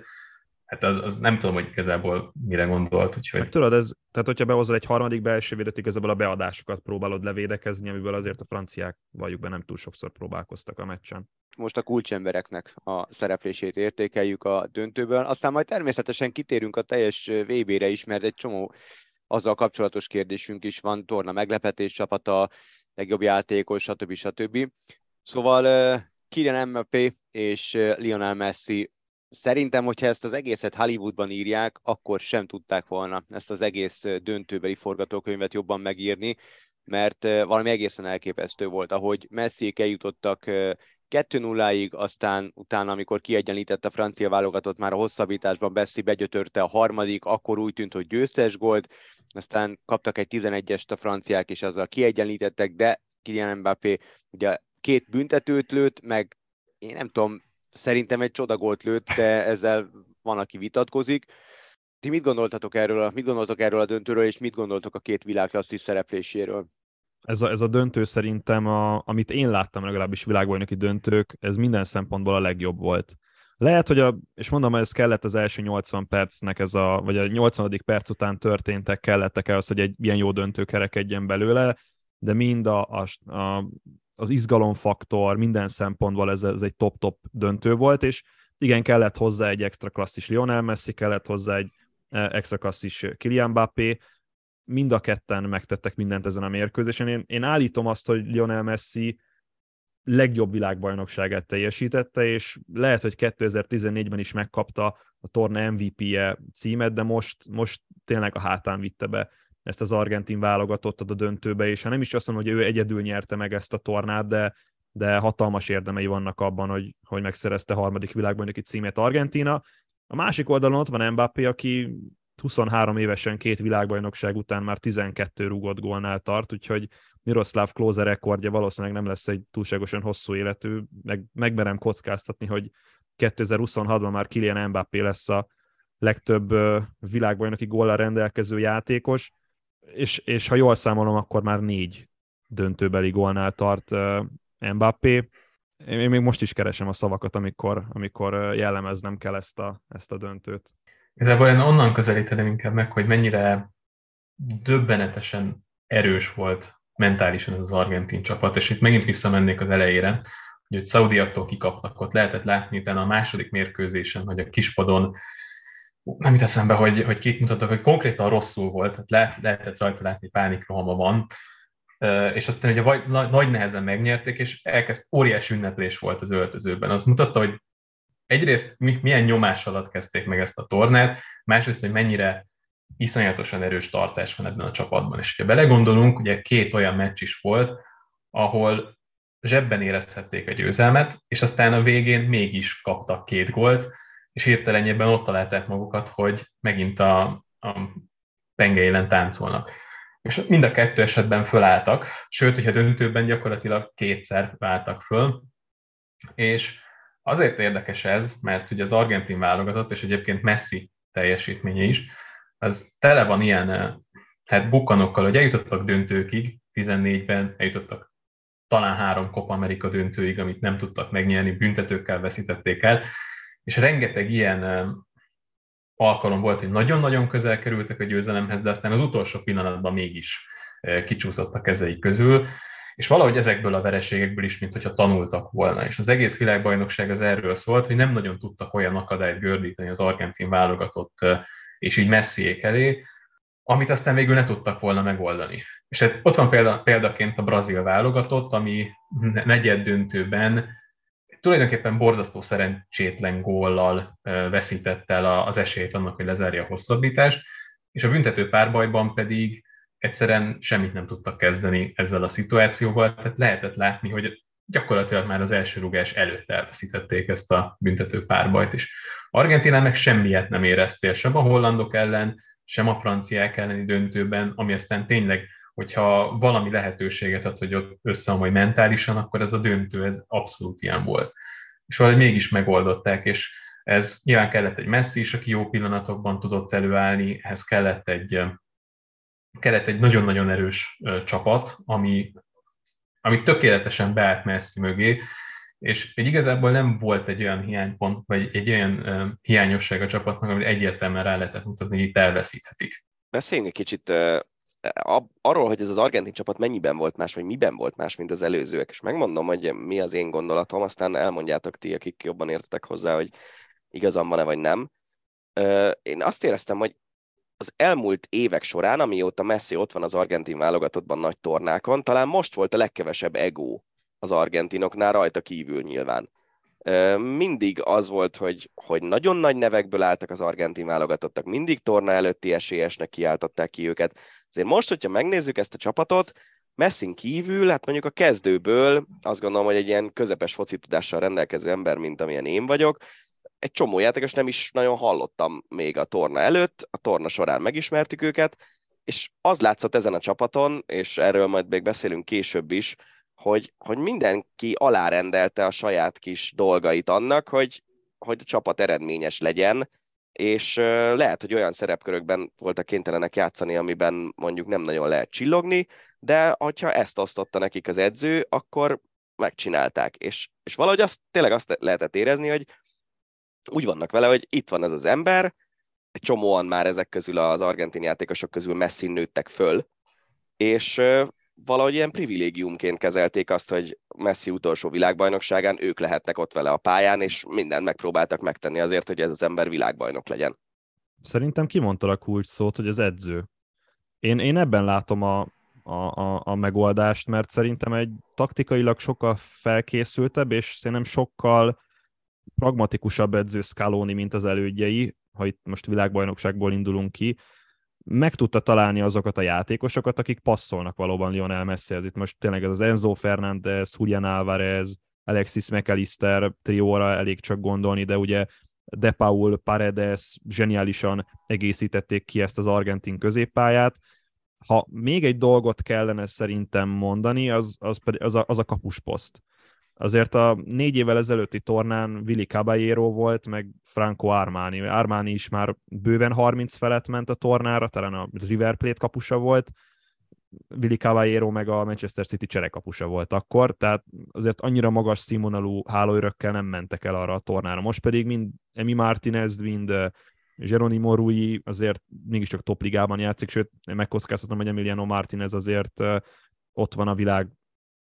hát az, az nem tudom, hogy igazából mire gondolt. Úgyhogy... Meg tudod, ez, tehát hogyha behozol egy harmadik belső védőt, igazából a beadásokat próbálod levédekezni, amiből azért a franciák, valljuk be, nem túl sokszor próbálkoztak a meccsen. Most a kulcsembereknek a szereplését értékeljük a döntőből, aztán majd természetesen kitérünk a teljes VB-re is, mert egy csomó azzal kapcsolatos kérdésünk is van, torna meglepetés csapata, legjobb játékos, stb. stb. Szóval Kylian Mbappé és Lionel Messi Szerintem, hogyha ezt az egészet Hollywoodban írják, akkor sem tudták volna ezt az egész döntőbeli forgatókönyvet jobban megírni, mert valami egészen elképesztő volt, ahogy Messi eljutottak 2-0-ig, aztán utána, amikor kiegyenlített a francia válogatott, már a hosszabbításban Bessi begyötörte a harmadik, akkor úgy tűnt, hogy győztes volt, aztán kaptak egy 11-est a franciák, és azzal kiegyenlítettek, de Kylian Mbappé ugye két büntetőt lőtt, meg én nem tudom, szerintem egy csodagolt lőtt, de ezzel van, aki vitatkozik. Ti mit gondoltatok erről, mit gondoltok erről a döntőről, és mit gondoltok a két világklasszis szerepléséről? Ez a, ez a döntő szerintem, a, amit én láttam legalábbis világbajnoki döntők, ez minden szempontból a legjobb volt. Lehet, hogy a, és mondom, ez kellett az első 80 percnek, ez a, vagy a 80. perc után történtek, kellettek el az, hogy egy ilyen jó döntő kerekedjen belőle, de mind a, a, a, az izgalomfaktor, minden szempontból ez, ez egy top-top döntő volt, és igen, kellett hozzá egy extra klasszis Lionel Messi, kellett hozzá egy e, extra klasszis Kylian Mbappé, mind a ketten megtettek mindent ezen a mérkőzésen. Én, én állítom azt, hogy Lionel Messi legjobb világbajnokságát teljesítette, és lehet, hogy 2014-ben is megkapta a torna MVP-je címet, de most, most tényleg a hátán vitte be ezt az argentin válogatottat a döntőbe, és hát nem is azt mondom, hogy ő egyedül nyerte meg ezt a tornát, de, de hatalmas érdemei vannak abban, hogy, hogy megszerezte harmadik világbajnoki címét Argentina. A másik oldalon ott van Mbappé, aki 23 évesen két világbajnokság után már 12 rúgott gólnál tart, úgyhogy Miroslav Klose rekordja valószínűleg nem lesz egy túlságosan hosszú életű, meg, megmerem kockáztatni, hogy 2026-ban már Kylian Mbappé lesz a legtöbb világbajnoki góllal rendelkező játékos, és, és ha jól számolom, akkor már négy döntőbeli gólnál tart Mbappé. Én még most is keresem a szavakat, amikor, amikor jellemeznem kell ezt a, ezt a döntőt. Igazából én onnan közelíteném inkább meg, hogy mennyire döbbenetesen erős volt mentálisan ez az argentin csapat, és itt megint visszamennék az elejére, hogy hogy szaudiaktól kikaptak, ott lehetett látni utána a második mérkőzésen, hogy a kispadon nem jut eszembe, hogy, hogy kik mutattak, hogy konkrétan rosszul volt, tehát le, lehetett rajta látni pánikrohama van, és aztán ugye vagy, nagy nehezen megnyerték, és elkezd óriási ünneplés volt az öltözőben. Az mutatta, hogy egyrészt milyen nyomás alatt kezdték meg ezt a tornát, másrészt, hogy mennyire iszonyatosan erős tartás van ebben a csapatban. És ha belegondolunk, ugye két olyan meccs is volt, ahol zsebben érezhették a győzelmet, és aztán a végén mégis kaptak két gólt, és hirtelenjében ott találták magukat, hogy megint a, a penge élen táncolnak. És mind a kettő esetben fölálltak, sőt, hogyha döntőben gyakorlatilag kétszer váltak föl, és azért érdekes ez, mert ugye az argentin válogatott, és egyébként Messi teljesítménye is, az tele van ilyen hát bukkanokkal, hogy eljutottak döntőkig, 14-ben eljutottak talán három Copa America döntőig, amit nem tudtak megnyerni, büntetőkkel veszítették el, és rengeteg ilyen alkalom volt, hogy nagyon-nagyon közel kerültek a győzelemhez, de aztán az utolsó pillanatban mégis kicsúszott a kezeik közül, és valahogy ezekből a vereségekből is, mint hogyha tanultak volna. És az egész világbajnokság az erről szólt, hogy nem nagyon tudtak olyan akadályt gördíteni az argentin válogatott és így messziék elé, amit aztán végül ne tudtak volna megoldani. És hát ott van példa, példaként a brazil válogatott, ami negyed döntőben tulajdonképpen borzasztó szerencsétlen góllal veszített el az esélyt annak, hogy lezárja a hosszabbítást, és a büntető párbajban pedig egyszerűen semmit nem tudtak kezdeni ezzel a szituációval, tehát lehetett látni, hogy gyakorlatilag már az első rugás előtt elveszítették ezt a büntető párbajt is. Argentinán meg semmiet nem éreztél, sem a hollandok ellen, sem a franciák elleni döntőben, ami aztán tényleg, hogyha valami lehetőséget ad, hogy ott összeomolj mentálisan, akkor ez a döntő, ez abszolút ilyen volt. És valahogy mégis megoldották, és ez nyilván kellett egy messzi is, aki jó pillanatokban tudott előállni, ehhez kellett egy, kellett egy nagyon-nagyon erős csapat, ami, ami tökéletesen beállt messzi mögé, és egy igazából nem volt egy olyan hiánypont, vagy egy olyan uh, hiányosság a csapatnak, amit egyértelműen rá lehetett mutatni, hogy itt elveszíthetik. Beszéljünk egy kicsit arról, hogy ez az argentin csapat mennyiben volt más, vagy miben volt más, mint az előzőek, és megmondom, hogy mi az én gondolatom, aztán elmondjátok ti, akik jobban értetek hozzá, hogy igazam van-e, vagy nem. Én azt éreztem, hogy az elmúlt évek során, amióta Messi ott van az argentin válogatottban nagy tornákon, talán most volt a legkevesebb ego az argentinoknál, rajta kívül nyilván. Mindig az volt, hogy, hogy nagyon nagy nevekből álltak az argentin válogatottak, mindig torna előtti esélyesnek kiáltották ki őket. Azért most, hogyha megnézzük ezt a csapatot, Messin kívül, hát mondjuk a kezdőből azt gondolom, hogy egy ilyen közepes foci tudással rendelkező ember, mint amilyen én vagyok, egy csomó játékos nem is nagyon hallottam még a torna előtt, a torna során megismertük őket, és az látszott ezen a csapaton, és erről majd még beszélünk később is, hogy, hogy mindenki alárendelte a saját kis dolgait annak, hogy, hogy a csapat eredményes legyen, és lehet, hogy olyan szerepkörökben voltak kénytelenek játszani, amiben mondjuk nem nagyon lehet csillogni, de hogyha ezt osztotta nekik az edző, akkor megcsinálták. És, és valahogy azt, tényleg azt lehetett érezni, hogy úgy vannak vele, hogy itt van ez az ember, egy csomóan már ezek közül az argentin játékosok közül messzin nőttek föl, és valahogy ilyen privilégiumként kezelték azt, hogy Messi utolsó világbajnokságán ők lehetnek ott vele a pályán, és mindent megpróbáltak megtenni azért, hogy ez az ember világbajnok legyen. Szerintem kimondta a kulcs szót, hogy az edző. Én, én ebben látom a, a, a, a megoldást, mert szerintem egy taktikailag sokkal felkészültebb, és szerintem sokkal pragmatikusabb edző Scaloni, mint az elődjei, ha itt most világbajnokságból indulunk ki, meg tudta találni azokat a játékosokat, akik passzolnak valóban Lionel Messihez. Itt most tényleg ez az Enzo Fernández, Julian Alvarez, Alexis McAllister trióra elég csak gondolni, de ugye De Paul, Paredes zseniálisan egészítették ki ezt az argentin középpályát. Ha még egy dolgot kellene szerintem mondani, az, az, az, a, az a kapusposzt. Azért a négy évvel ezelőtti tornán Willy Caballero volt, meg Franco Armani. Armani is már bőven 30 felett ment a tornára, talán a River Plate kapusa volt, Willy Caballero meg a Manchester City cserekapusa volt akkor, tehát azért annyira magas színvonalú hálóörökkel nem mentek el arra a tornára. Most pedig mind Emi Martinez, mind Geronimo Rui azért mégiscsak topligában játszik, sőt, megkockáztatom, hogy Emiliano Martinez azért ott van a világ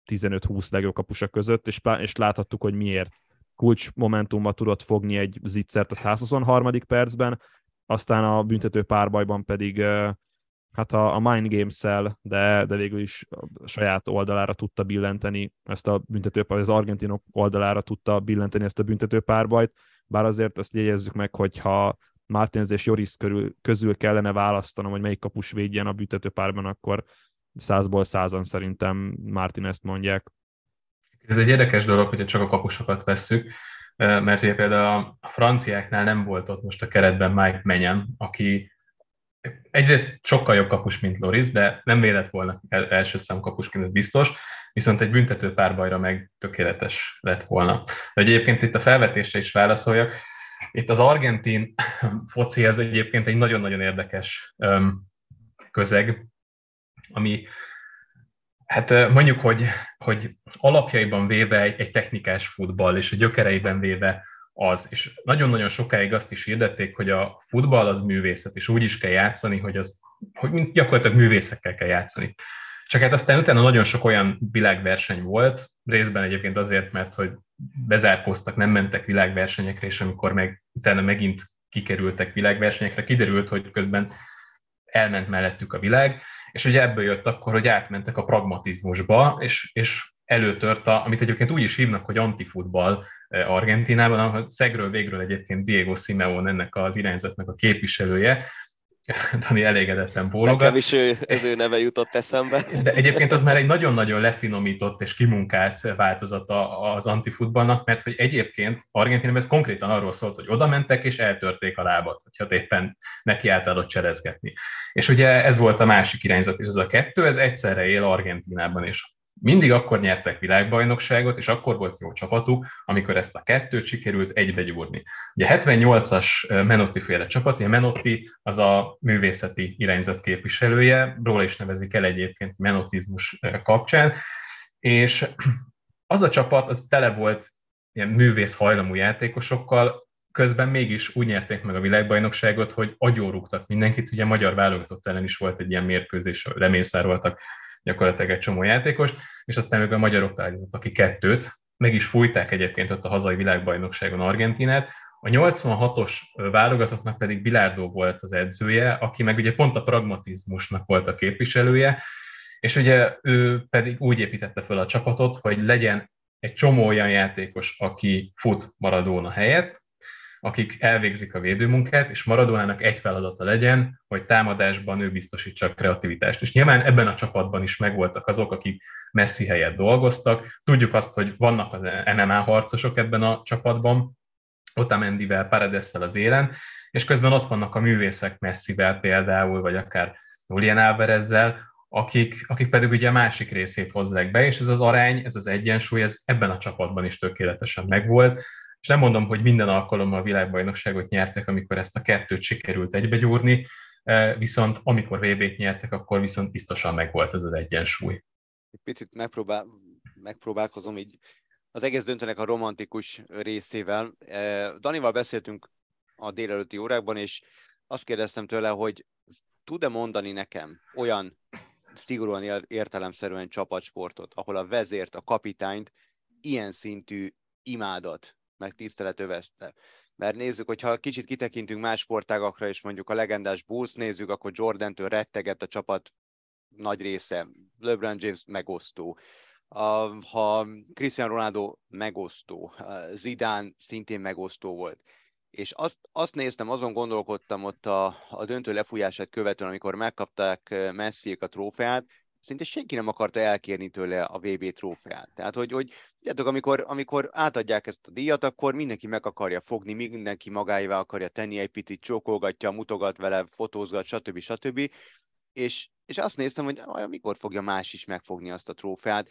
15-20 legjobb kapusa között, és, és láthattuk, hogy miért kulcs momentumban tudott fogni egy zicsert a 123. percben, aztán a büntető párbajban pedig hát a, a Mind Games-szel, de, de végül is a saját oldalára tudta billenteni ezt a büntető az argentinok oldalára tudta billenteni ezt a büntető párbajt, bár azért ezt jegyezzük meg, hogyha Martinez és Joris körül, közül kellene választanom, hogy melyik kapus védjen a büntető párban, akkor százból százan szerintem Martin ezt mondják. Ez egy érdekes dolog, hogyha csak a kapusokat vesszük, mert ugye például a franciáknál nem volt ott most a keretben Mike Menyen, aki egyrészt sokkal jobb kapus, mint Loris, de nem vélet volna első szám kapusként, ez biztos, viszont egy büntető párbajra meg tökéletes lett volna. De egyébként itt a felvetésre is válaszoljak. Itt az argentin foci, ez egyébként egy nagyon-nagyon érdekes közeg, ami hát mondjuk, hogy, hogy alapjaiban véve egy, egy technikás futball, és a gyökereiben véve az, és nagyon-nagyon sokáig azt is hirdették, hogy a futball az művészet, és úgy is kell játszani, hogy, az, hogy gyakorlatilag művészekkel kell játszani. Csak hát aztán utána nagyon sok olyan világverseny volt, részben egyébként azért, mert hogy bezárkóztak, nem mentek világversenyekre, és amikor meg utána megint kikerültek világversenyekre, kiderült, hogy közben elment mellettük a világ, és ugye ebből jött akkor, hogy átmentek a pragmatizmusba, és, és előtört, a, amit egyébként úgy is hívnak, hogy antifutball eh, Argentinában, ahol szegről végről egyébként Diego Simeone ennek az irányzatnak a képviselője, Dani elégedetten bólogat. Nekem is ő, ez ő neve jutott eszembe. De egyébként az már egy nagyon-nagyon lefinomított és kimunkált változata az antifutballnak, mert hogy egyébként Argentinában ez konkrétan arról szólt, hogy oda mentek és eltörték a lábat, hogyha éppen neki általad cserezgetni. És ugye ez volt a másik irányzat, és ez a kettő, ez egyszerre él Argentinában is mindig akkor nyertek világbajnokságot, és akkor volt jó csapatuk, amikor ezt a kettőt sikerült egybegyúrni. Ugye 78-as Menotti féle csapat, ugye Menotti az a művészeti irányzat képviselője, róla is nevezik el egyébként menotizmus kapcsán, és az a csapat, az tele volt ilyen művész hajlamú játékosokkal, közben mégis úgy nyerték meg a világbajnokságot, hogy agyórúgtak mindenkit, ugye magyar válogatott ellen is volt egy ilyen mérkőzés, lemészároltak gyakorlatilag egy csomó játékost, és aztán még a magyarok találítottak ki kettőt, meg is fújták egyébként ott a hazai világbajnokságon Argentinát, a 86-os válogatottnak pedig Bilardo volt az edzője, aki meg ugye pont a pragmatizmusnak volt a képviselője, és ugye ő pedig úgy építette fel a csapatot, hogy legyen egy csomó olyan játékos, aki fut Maradona helyett, akik elvégzik a védőmunkát, és Maradonának egy feladata legyen, hogy támadásban ő biztosítsa a kreativitást. És nyilván ebben a csapatban is megvoltak azok, akik Messi helyett dolgoztak. Tudjuk azt, hogy vannak az MMA harcosok ebben a csapatban, Otamendivel, Paredessel az élen, és közben ott vannak a művészek Messivel például, vagy akár Julian Alvarezzel, akik, akik pedig ugye a másik részét hozzák be, és ez az arány, ez az egyensúly, ez ebben a csapatban is tökéletesen megvolt. És nem mondom, hogy minden alkalommal a világbajnokságot nyertek, amikor ezt a kettőt sikerült egybegyúrni, e, viszont amikor VB-t nyertek, akkor viszont biztosan megvolt ez az egyensúly. Egy picit megpróbál, megpróbálkozom így az egész döntőnek a romantikus részével. Danival beszéltünk a délelőtti órákban, és azt kérdeztem tőle, hogy tud-e mondani nekem olyan szigorúan értelemszerűen csapatsportot, ahol a vezért, a kapitányt ilyen szintű imádat, meg tisztelet övezte. Mert nézzük, hogyha kicsit kitekintünk más sportágakra, és mondjuk a legendás Bulls nézzük, akkor Jordan-től rettegett a csapat nagy része, LeBron James megosztó, ha Cristiano Ronaldo megosztó, Zidane szintén megosztó volt. És azt, azt néztem, azon gondolkodtam ott a, a döntő lefújását követően, amikor megkapták messi a trófeát, szinte senki nem akarta elkérni tőle a VB trófeát. Tehát, hogy, hogy tudjátok, amikor, amikor átadják ezt a díjat, akkor mindenki meg akarja fogni, mindenki magáévá akarja tenni, egy picit csókolgatja, mutogat vele, fotózgat, stb. stb. És, és azt néztem, hogy mikor fogja más is megfogni azt a trófeát.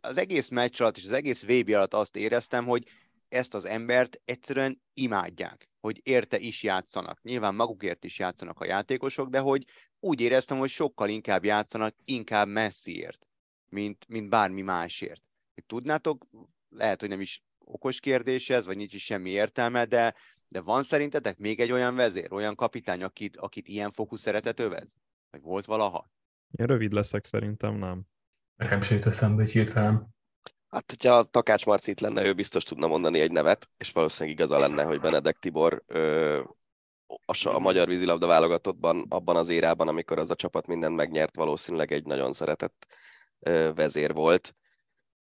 Az egész meccs alatt és az egész VB alatt azt éreztem, hogy ezt az embert egyszerűen imádják, hogy érte is játszanak. Nyilván magukért is játszanak a játékosok, de hogy úgy éreztem, hogy sokkal inkább játszanak, inkább messziért, mint, mint bármi másért. Tudnátok, lehet, hogy nem is okos kérdés ez, vagy nincs is semmi értelme, de, de van szerintetek még egy olyan vezér, olyan kapitány, akit, akit ilyen fokú szeretet övez? Vagy volt valaha? Én rövid leszek, szerintem nem. Nekem se jut eszembe, hogy hirtelen. Hát, hogyha Takács Marci itt lenne, ő biztos tudna mondani egy nevet, és valószínűleg igaza lenne, hogy Benedek Tibor ö, a, a magyar vízilabda válogatottban, abban az érában, amikor az a csapat mindent megnyert, valószínűleg egy nagyon szeretett ö, vezér volt.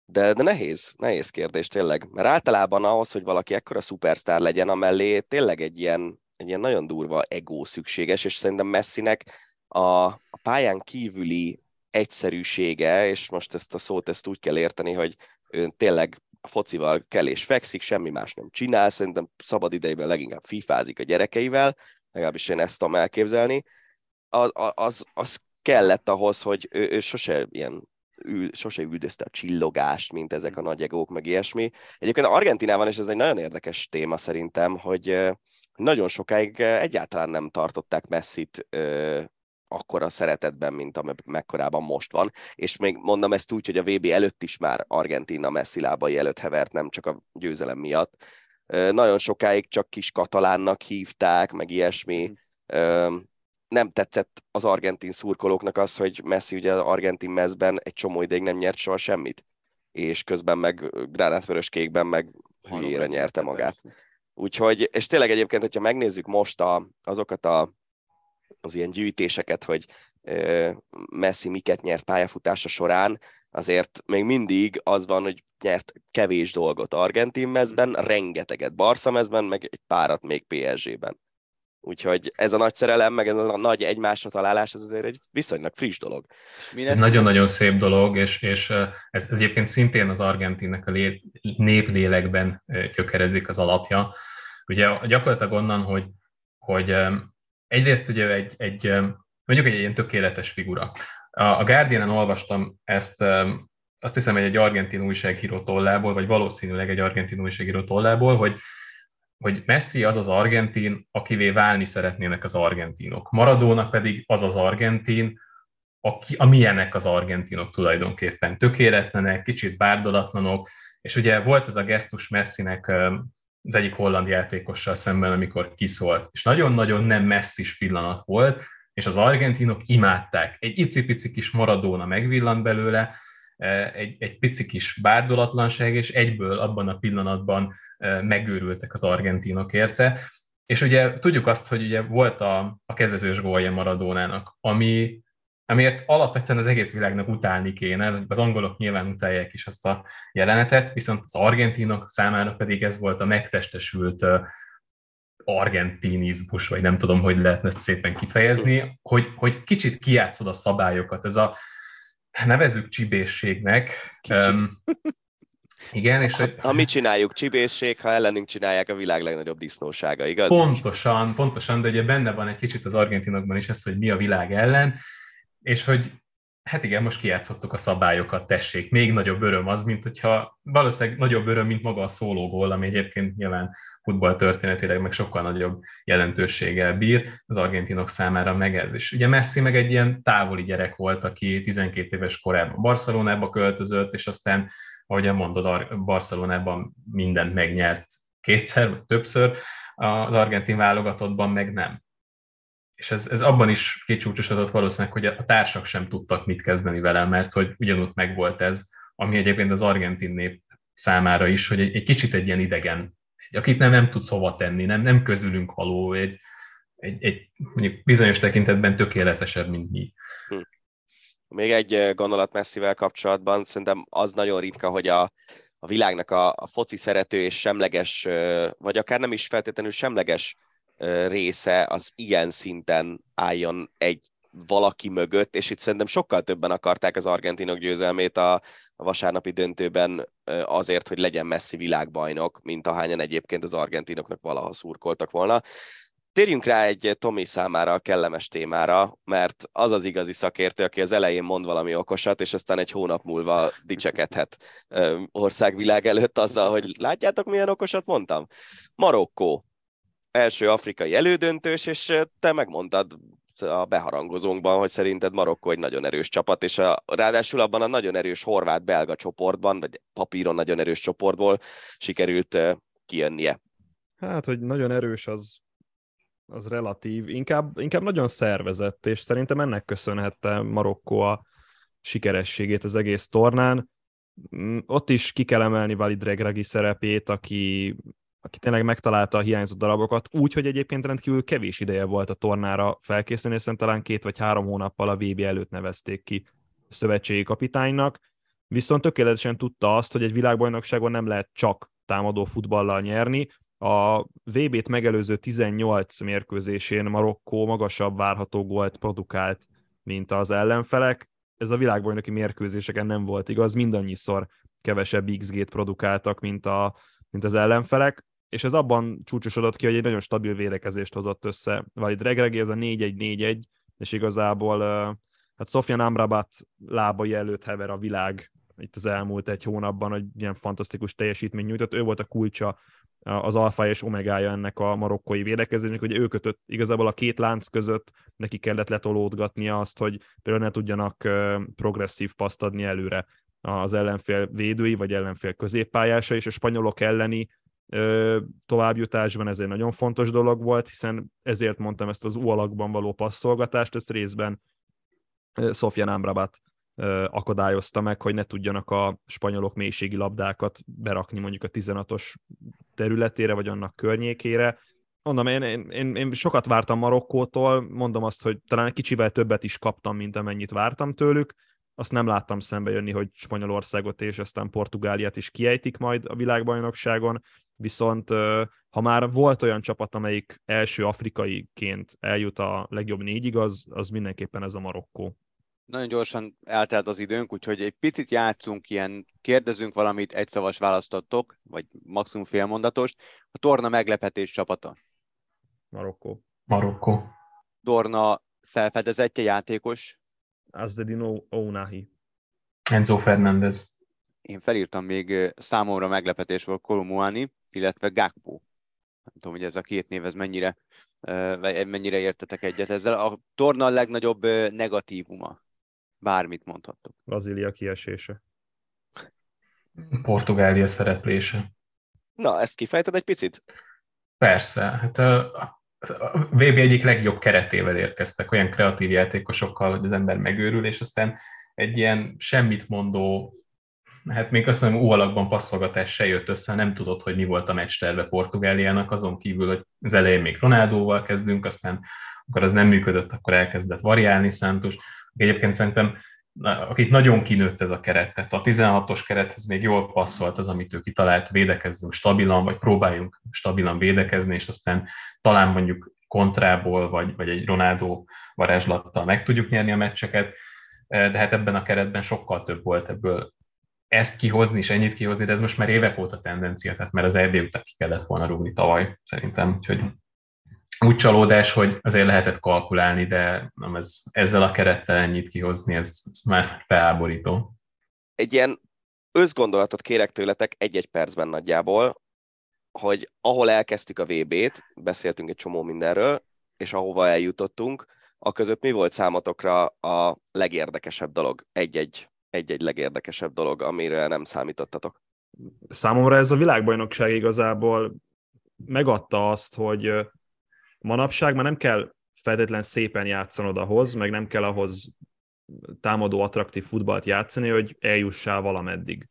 De, de nehéz, nehéz kérdés tényleg, mert általában ahhoz, hogy valaki ekkora szupersztár legyen, amellé tényleg egy ilyen, egy ilyen nagyon durva ego szükséges, és szerintem Messinek a, a pályán kívüli egyszerűsége, és most ezt a szót ezt úgy kell érteni, hogy ő tényleg a focival kell és fekszik, semmi más nem csinál, szerintem szabad idejében leginkább fifázik a gyerekeivel, legalábbis én ezt tudom elképzelni, az, az, az kellett ahhoz, hogy ő, ő sose ilyen ül, sose üldözte a csillogást, mint ezek a nagy egók, meg ilyesmi. Egyébként Argentinában is ez egy nagyon érdekes téma szerintem, hogy nagyon sokáig egyáltalán nem tartották messzit akkora szeretetben, mint amekkorában most van. És még mondom ezt úgy, hogy a VB előtt is már Argentina messzi lábai előtt hevert, nem csak a győzelem miatt. Nagyon sokáig csak kis katalánnak hívták, meg ilyesmi. Mhm. Nem tetszett az argentin szurkolóknak az, hogy Messi ugye az argentin mezben egy csomó ideig nem nyert soha semmit. És közben meg gránátvöröskékben meg hülyére nyerte magát. Úgyhogy, és tényleg egyébként, hogyha megnézzük most a, azokat a az ilyen gyűjtéseket, hogy Messi miket nyert pályafutása során, azért még mindig az van, hogy nyert kevés dolgot argentin mezben, mm. rengeteget Barca mezben, meg egy párat még PSG-ben. Úgyhogy ez a nagy szerelem, meg ez a nagy egymásra találás, ez azért egy viszonylag friss dolog. Nagyon-nagyon szép dolog, és, és ez, ez egyébként szintén az argentinnek a lé, néplélekben gyökerezik az alapja. Ugye gyakorlatilag onnan, hogy, hogy egyrészt ugye egy, egy mondjuk egy ilyen tökéletes figura. A Guardian-en olvastam ezt, azt hiszem, hogy egy argentin újságíró tollából, vagy valószínűleg egy argentin újságíró tollából, hogy, hogy Messi az az argentin, akivé válni szeretnének az argentinok. Maradónak pedig az az argentin, aki, amilyenek az argentinok tulajdonképpen. Tökéletlenek, kicsit bárdolatlanok, és ugye volt ez a gesztus Messinek az egyik holland játékossal szemben, amikor kiszólt. És nagyon-nagyon nem messzis pillanat volt, és az argentinok imádták. Egy icipici kis maradóna megvillant belőle, e, egy, egy pici kis bárdolatlanság, és egyből abban a pillanatban e, megőrültek az argentinok érte. És ugye tudjuk azt, hogy ugye volt a, a kezezős gólja Maradónának, ami amiért alapvetően az egész világnak utálni kéne, az angolok nyilván utálják is azt a jelenetet, viszont az argentinok számára pedig ez volt a megtestesült argentinizmus, vagy nem tudom, hogy lehetne ezt szépen kifejezni, hogy, hogy kicsit kijátszod a szabályokat. Ez a nevezük csibészségnek. Um, igen, és... Ha, ha mi csináljuk csibészség, ha ellenünk csinálják a világ legnagyobb disznósága, igaz? Pontosan, pontosan, de ugye benne van egy kicsit az argentinokban is ez, hogy mi a világ ellen, és hogy hát igen, most kijátszottuk a szabályokat, tessék, még nagyobb öröm az, mint hogyha valószínűleg nagyobb öröm, mint maga a szólógól, ami egyébként nyilván futball történetileg meg sokkal nagyobb jelentőséggel bír az argentinok számára meg ez is. Ugye Messi meg egy ilyen távoli gyerek volt, aki 12 éves korában Barcelonába költözött, és aztán ahogyan mondod, Barcelonában mindent megnyert kétszer, vagy többször, az argentin válogatottban meg nem. És ez, ez abban is kicsúcsosodott valószínűleg, hogy a társak sem tudtak mit kezdeni vele, mert hogy ugyanúgy megvolt ez, ami egyébként az argentin nép számára is, hogy egy, egy kicsit egy ilyen idegen, egy, akit nem, nem tudsz hova tenni, nem, nem közülünk való, egy, egy, egy mondjuk bizonyos tekintetben tökéletesebb, mint mi. Hm. Még egy gondolat messzivel kapcsolatban, szerintem az nagyon ritka, hogy a, a világnak a, a foci szerető és semleges, vagy akár nem is feltétlenül semleges része az ilyen szinten álljon egy valaki mögött, és itt szerintem sokkal többen akarták az argentinok győzelmét a, vasárnapi döntőben azért, hogy legyen messzi világbajnok, mint ahányan egyébként az argentinoknak valaha szurkoltak volna. Térjünk rá egy Tomi számára a kellemes témára, mert az az igazi szakértő, aki az elején mond valami okosat, és aztán egy hónap múlva dicsekedhet országvilág előtt azzal, hogy látjátok, milyen okosat mondtam? Marokkó, első afrikai elődöntős, és te megmondtad a beharangozónkban, hogy szerinted Marokkó egy nagyon erős csapat, és a, ráadásul abban a nagyon erős horvát-belga csoportban, vagy papíron nagyon erős csoportból sikerült kijönnie. Hát, hogy nagyon erős, az, az relatív, inkább, inkább nagyon szervezett, és szerintem ennek köszönhette Marokkó a sikerességét az egész tornán. Mm, ott is ki kell emelni Valid Regragi szerepét, aki aki tényleg megtalálta a hiányzó darabokat, úgy, hogy egyébként rendkívül kevés ideje volt a tornára felkészülni, hiszen talán két vagy három hónappal a VB előtt nevezték ki szövetségi kapitánynak, viszont tökéletesen tudta azt, hogy egy világbajnokságon nem lehet csak támadó futballal nyerni. A VB-t megelőző 18 mérkőzésén Marokkó magasabb várható gólt produkált, mint az ellenfelek. Ez a világbajnoki mérkőzéseken nem volt igaz, mindannyiszor kevesebb XG-t produkáltak, mint, a, mint az ellenfelek és ez abban csúcsosodott ki, hogy egy nagyon stabil védekezést hozott össze. Valid Regregi, ez a 4-1-4-1, és igazából hát Sofia Amrabat lábai előtt hever a világ itt az elmúlt egy hónapban, hogy ilyen fantasztikus teljesítmény nyújtott. Ő volt a kulcsa az alfa és omegája ennek a marokkói védekezésnek, hogy ő kötött igazából a két lánc között, neki kellett letolódgatnia azt, hogy például ne tudjanak progresszív paszt adni előre az ellenfél védői, vagy ellenfél középpályása, és a spanyolok elleni továbbjutásban ez egy nagyon fontos dolog volt, hiszen ezért mondtam ezt az alakban való passzolgatást, ezt részben Sofia Amrabat akadályozta meg, hogy ne tudjanak a spanyolok mélységi labdákat berakni mondjuk a 16-os területére, vagy annak környékére. Mondom, én, én, én sokat vártam Marokkótól, mondom azt, hogy talán egy kicsivel többet is kaptam, mint amennyit vártam tőlük, azt nem láttam szembe jönni, hogy Spanyolországot és aztán Portugáliát is kiejtik majd a világbajnokságon, viszont ha már volt olyan csapat, amelyik első afrikaiként eljut a legjobb négyig, az, az mindenképpen ez a Marokkó. Nagyon gyorsan eltelt az időnk, úgyhogy egy picit játszunk ilyen, kérdezünk valamit, egy szavas választottok, vagy maximum félmondatos. A torna meglepetés csapata. Marokkó. Marokkó. Dorna felfedezetje játékos. Azdedino Ounahi. Enzo Fernández. Én felírtam még számomra meglepetés volt Kolumuani, illetve Gakpo. Nem tudom, hogy ez a két név, ez mennyire, mennyire értetek egyet ezzel. A torna a legnagyobb negatívuma. Bármit mondhattok. Brazília kiesése. Portugália szereplése. Na, ezt kifejted egy picit? Persze. Hát a, a VB egyik legjobb keretével érkeztek, olyan kreatív játékosokkal, hogy az ember megőrül, és aztán egy ilyen semmit mondó hát még azt mondom, alakban passzolgatás se jött össze, nem tudod, hogy mi volt a meccs terve Portugáliának, azon kívül, hogy az elején még Ronaldóval kezdünk, aztán akkor az nem működött, akkor elkezdett variálni Szántus. Egyébként szerintem akit nagyon kinőtt ez a keret, tehát a 16-os kerethez még jól passzolt az, amit ő kitalált, védekezzünk stabilan, vagy próbáljunk stabilan védekezni, és aztán talán mondjuk kontrából, vagy, vagy egy Ronaldo varázslattal meg tudjuk nyerni a meccseket, de hát ebben a keretben sokkal több volt ebből ezt kihozni és ennyit kihozni, de ez most már évek óta tendencia, tehát mert az EB után ki kellett volna rúgni tavaly, szerintem. Úgyhogy úgy csalódás, hogy azért lehetett kalkulálni, de nem ez, ezzel a kerettel ennyit kihozni, ez, ez már felháborító. Egy ilyen összgondolatot kérek tőletek egy-egy percben nagyjából, hogy ahol elkezdtük a VB-t, beszéltünk egy csomó mindenről, és ahova eljutottunk, a között mi volt számotokra a legérdekesebb dolog egy-egy egy-egy legérdekesebb dolog, amire nem számítottatok? Számomra ez a világbajnokság igazából megadta azt, hogy manapság már nem kell feltétlen szépen játszanod ahhoz, meg nem kell ahhoz támadó, attraktív futballt játszani, hogy eljussál valameddig.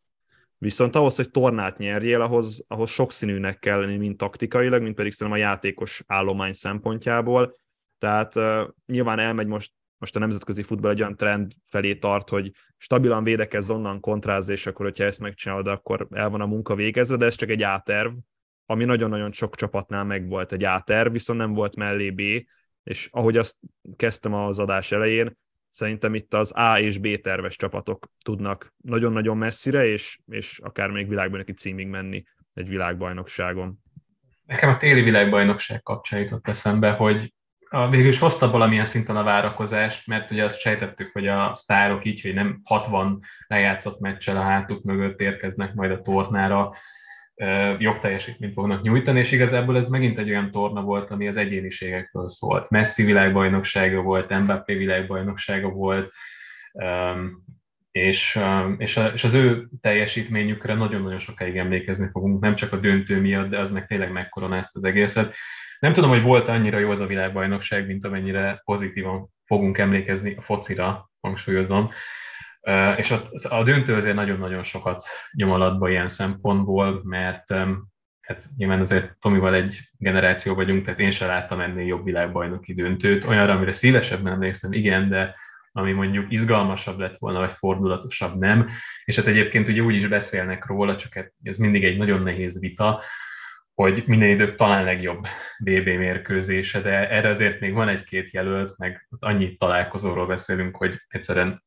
Viszont ahhoz, hogy tornát nyerjél, ahhoz, ahhoz sokszínűnek kell lenni, mind taktikailag, mint pedig szerintem a játékos állomány szempontjából. Tehát uh, nyilván elmegy most, most a nemzetközi futball egy olyan trend felé tart, hogy stabilan védekezz onnan kontráz, és akkor, hogyha ezt megcsinálod, akkor el van a munka végezve, de ez csak egy áterv, ami nagyon-nagyon sok csapatnál meg volt egy áterv, viszont nem volt mellé B, és ahogy azt kezdtem az adás elején, szerintem itt az A és B terves csapatok tudnak nagyon-nagyon messzire, és, és akár még világbajnoki címig menni egy világbajnokságon. Nekem a téli világbajnokság kapcsán jutott eszembe, hogy a, végül is hozta valamilyen szinten a várakozást, mert ugye azt sejtettük, hogy a sztárok így, hogy nem 60 lejátszott meccsel a hátuk mögött érkeznek majd a tornára, jobb teljesítményt fognak nyújtani, és igazából ez megint egy olyan torna volt, ami az egyéniségekről szólt. Messi világbajnoksága volt, Mbappé világbajnoksága volt, és, és, az ő teljesítményükre nagyon-nagyon sokáig emlékezni fogunk, nem csak a döntő miatt, de az meg tényleg megkoronázta az egészet. Nem tudom, hogy volt annyira jó az a világbajnokság, mint amennyire pozitívan fogunk emlékezni a focira, hangsúlyozom. És a, a döntő azért nagyon-nagyon sokat nyom alatba ilyen szempontból, mert hát nyilván azért Tomival egy generáció vagyunk, tehát én sem láttam ennél jobb világbajnoki döntőt. Olyanra, amire szívesebben emlékszem, igen, de ami mondjuk izgalmasabb lett volna, vagy fordulatosabb nem. És hát egyébként ugye úgy is beszélnek róla, csak hát ez mindig egy nagyon nehéz vita, hogy minden idők talán legjobb BB mérkőzése, de erre azért még van egy-két jelölt, meg annyi találkozóról beszélünk, hogy egyszerűen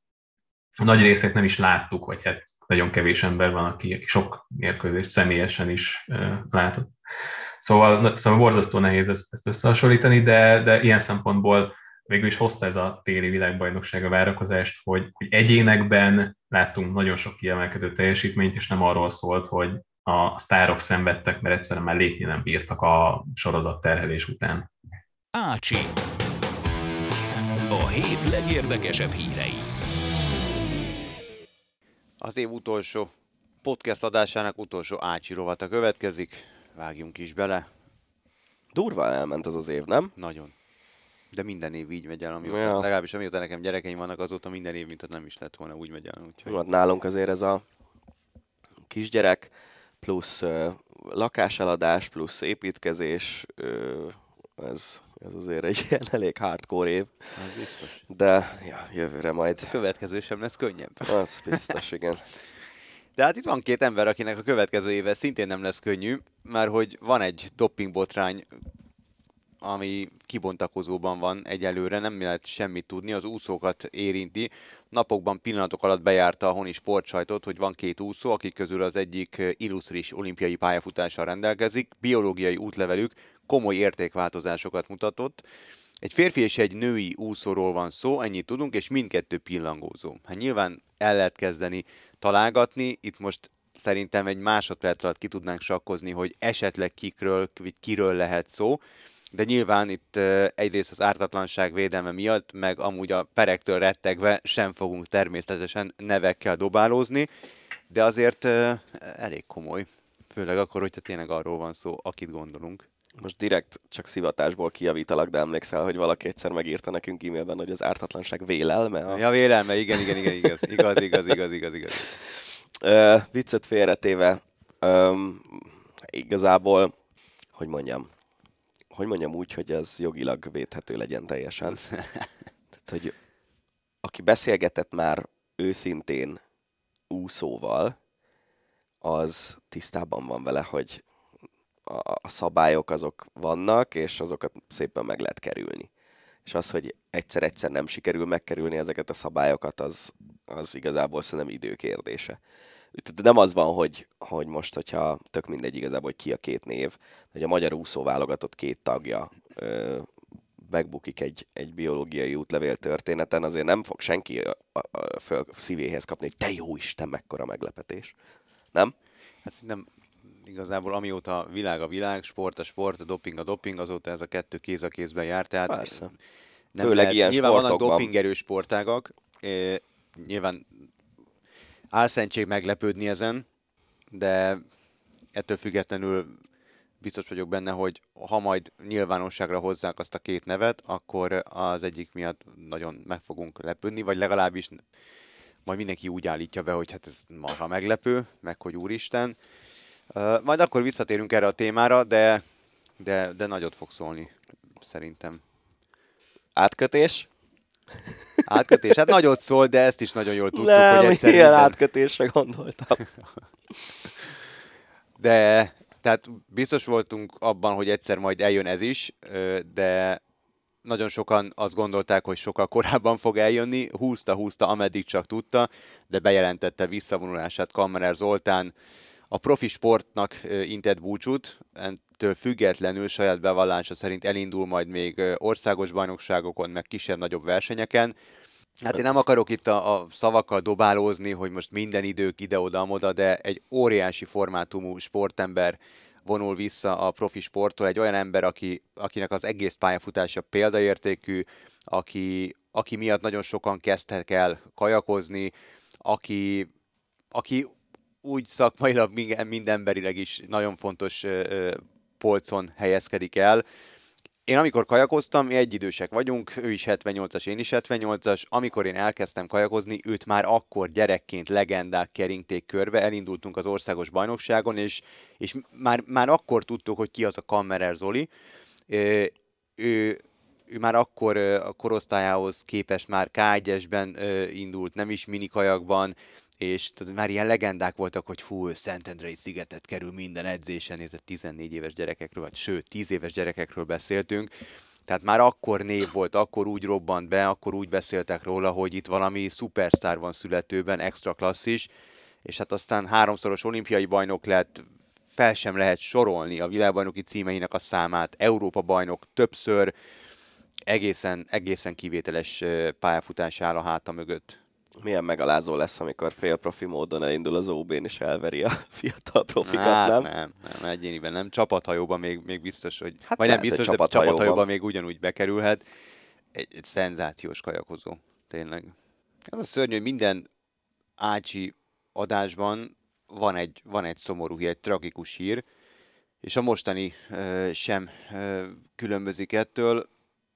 a nagy részét nem is láttuk, vagy hát nagyon kevés ember van, aki sok mérkőzést személyesen is látott. Szóval, szóval borzasztó nehéz ezt, ezt összehasonlítani, de, de ilyen szempontból végül is hozta ez a téli világbajnokság a várakozást, hogy, hogy egyénekben láttunk nagyon sok kiemelkedő teljesítményt, és nem arról szólt, hogy a sztárok szenvedtek, mert egyszerűen már lépni nem bírtak a sorozat terhelés után. Ácsi. A hét legérdekesebb hírei. Az év utolsó podcast adásának utolsó Ácsi rovata következik. Vágjunk is bele. Durva elment az az év, nem? Nagyon. De minden év így megy el, amióta, Ja. legalábbis amióta nekem gyerekeim vannak, azóta minden év, mintha nem is lett volna, úgy megy el. Úgyhogy... Hát nálunk azért ez a kisgyerek, plusz lakáseladás, plusz építkezés, ez, ez azért egy ilyen elég hardcore év, Az biztos. de ja, jövőre majd. Következő sem lesz könnyebb. Az biztos, igen. De hát itt van két ember, akinek a következő éve szintén nem lesz könnyű, mert hogy van egy doping botrány, ami kibontakozóban van egyelőre, nem lehet semmit tudni, az úszókat érinti. Napokban, pillanatok alatt bejárta a honi sportsajtot, hogy van két úszó, akik közül az egyik illusztris olimpiai pályafutással rendelkezik, biológiai útlevelük komoly értékváltozásokat mutatott. Egy férfi és egy női úszóról van szó, ennyit tudunk, és mindkettő pillangózó. Hát nyilván el lehet kezdeni találgatni, itt most szerintem egy másodperc alatt ki tudnánk sakkozni, hogy esetleg kikről, vagy kiről lehet szó, de nyilván itt egyrészt az ártatlanság védelme miatt, meg amúgy a perektől rettegve sem fogunk természetesen nevekkel dobálózni, de azért elég komoly. Főleg akkor, hogyha tényleg arról van szó, akit gondolunk. Most direkt csak szivatásból kijavítalak, de emlékszel, hogy valaki egyszer megírta nekünk e-mailben, hogy az ártatlanság vélelme. A... Ja, vélelme, igen, igen, igen, igaz, igaz, igaz, igaz, igaz, igaz. Ö, viccet félretéve, öm, igazából, hogy mondjam, hogy mondjam úgy, hogy ez jogilag védhető legyen teljesen. Tehát, hogy aki beszélgetett már őszintén úszóval, az tisztában van vele, hogy a, a szabályok azok vannak, és azokat szépen meg lehet kerülni. És az, hogy egyszer-egyszer nem sikerül megkerülni ezeket a szabályokat, az, az igazából szerintem időkérdése. Tehát nem az van, hogy, hogy most, hogyha tök mindegy igazából, hogy ki a két név, hogy a magyar úszó válogatott két tagja ö, megbukik egy, egy biológiai útlevél történeten, azért nem fog senki a, a, a föl szívéhez kapni, hogy te jó Isten, mekkora meglepetés. Nem? Hát szerintem igazából amióta világ a világ, sport a sport, a doping a doping, azóta ez a kettő kéz a kézben jár. Tehát Persze. Nem Főleg ilyen nyilván vannak sportokban. dopingerős sportágak, nyilván álszentség meglepődni ezen, de ettől függetlenül biztos vagyok benne, hogy ha majd nyilvánosságra hozzák azt a két nevet, akkor az egyik miatt nagyon meg fogunk lepődni, vagy legalábbis majd mindenki úgy állítja be, hogy hát ez marha meglepő, meg hogy úristen. Majd akkor visszatérünk erre a témára, de, de, de nagyot fog szólni, szerintem. Átkötés? Átkötés? Hát nagyot szól, de ezt is nagyon jól tudtuk, Nem, hogy egyszer ilyen minden... átkötésre gondoltam. De tehát biztos voltunk abban, hogy egyszer majd eljön ez is, de nagyon sokan azt gondolták, hogy sokkal korábban fog eljönni, húzta-húzta, ameddig csak tudta, de bejelentette visszavonulását Kammerer Zoltán. A profi sportnak intett búcsút, ettől függetlenül saját bevallása szerint elindul majd még országos bajnokságokon, meg kisebb-nagyobb versenyeken. Hát én nem akarok itt a, a szavakkal dobálózni, hogy most minden idők ide-oda-moda, de egy óriási formátumú sportember vonul vissza a profi sporttól, egy olyan ember, aki, akinek az egész pályafutása példaértékű, aki, aki miatt nagyon sokan kezdtek el kajakozni, aki, aki úgy szakmailag mindenberileg is nagyon fontos polcon helyezkedik el, én amikor kajakoztam, mi egyidősek vagyunk, ő is 78-as, én is 78-as. Amikor én elkezdtem kajakozni, őt már akkor gyerekként legendák keringték körbe, elindultunk az országos bajnokságon, és, és már, már akkor tudtuk, hogy ki az a Kammerer Zoli. Ő, ő, ő már akkor a korosztályához képest már K1-esben indult, nem is minikajakban, és tudod, már ilyen legendák voltak, hogy fú, Szentendrei szigetet kerül minden edzésen, és 14 éves gyerekekről, vagy sőt, 10 éves gyerekekről beszéltünk, tehát már akkor név volt, akkor úgy robbant be, akkor úgy beszéltek róla, hogy itt valami szupersztár van születőben, extra klasszis, és hát aztán háromszoros olimpiai bajnok lett, fel sem lehet sorolni a világbajnoki címeinek a számát, Európa bajnok többször, egészen, egészen kivételes pályafutás áll a háta mögött milyen megalázó lesz, amikor félprofi módon elindul az OB-n és elveri a fiatal profikat, hát, nem? Nem, nem, egyéniben nem. Csapathajóban még, még biztos, hogy... Hát vagy nem biztos, de csapathajóban még ugyanúgy bekerülhet. Egy, egy szenzációs kajakozó, tényleg. Ez a szörnyű, hogy minden Ácsi adásban van egy, van egy szomorú hír, egy tragikus hír, és a mostani uh, sem uh, különbözik ettől.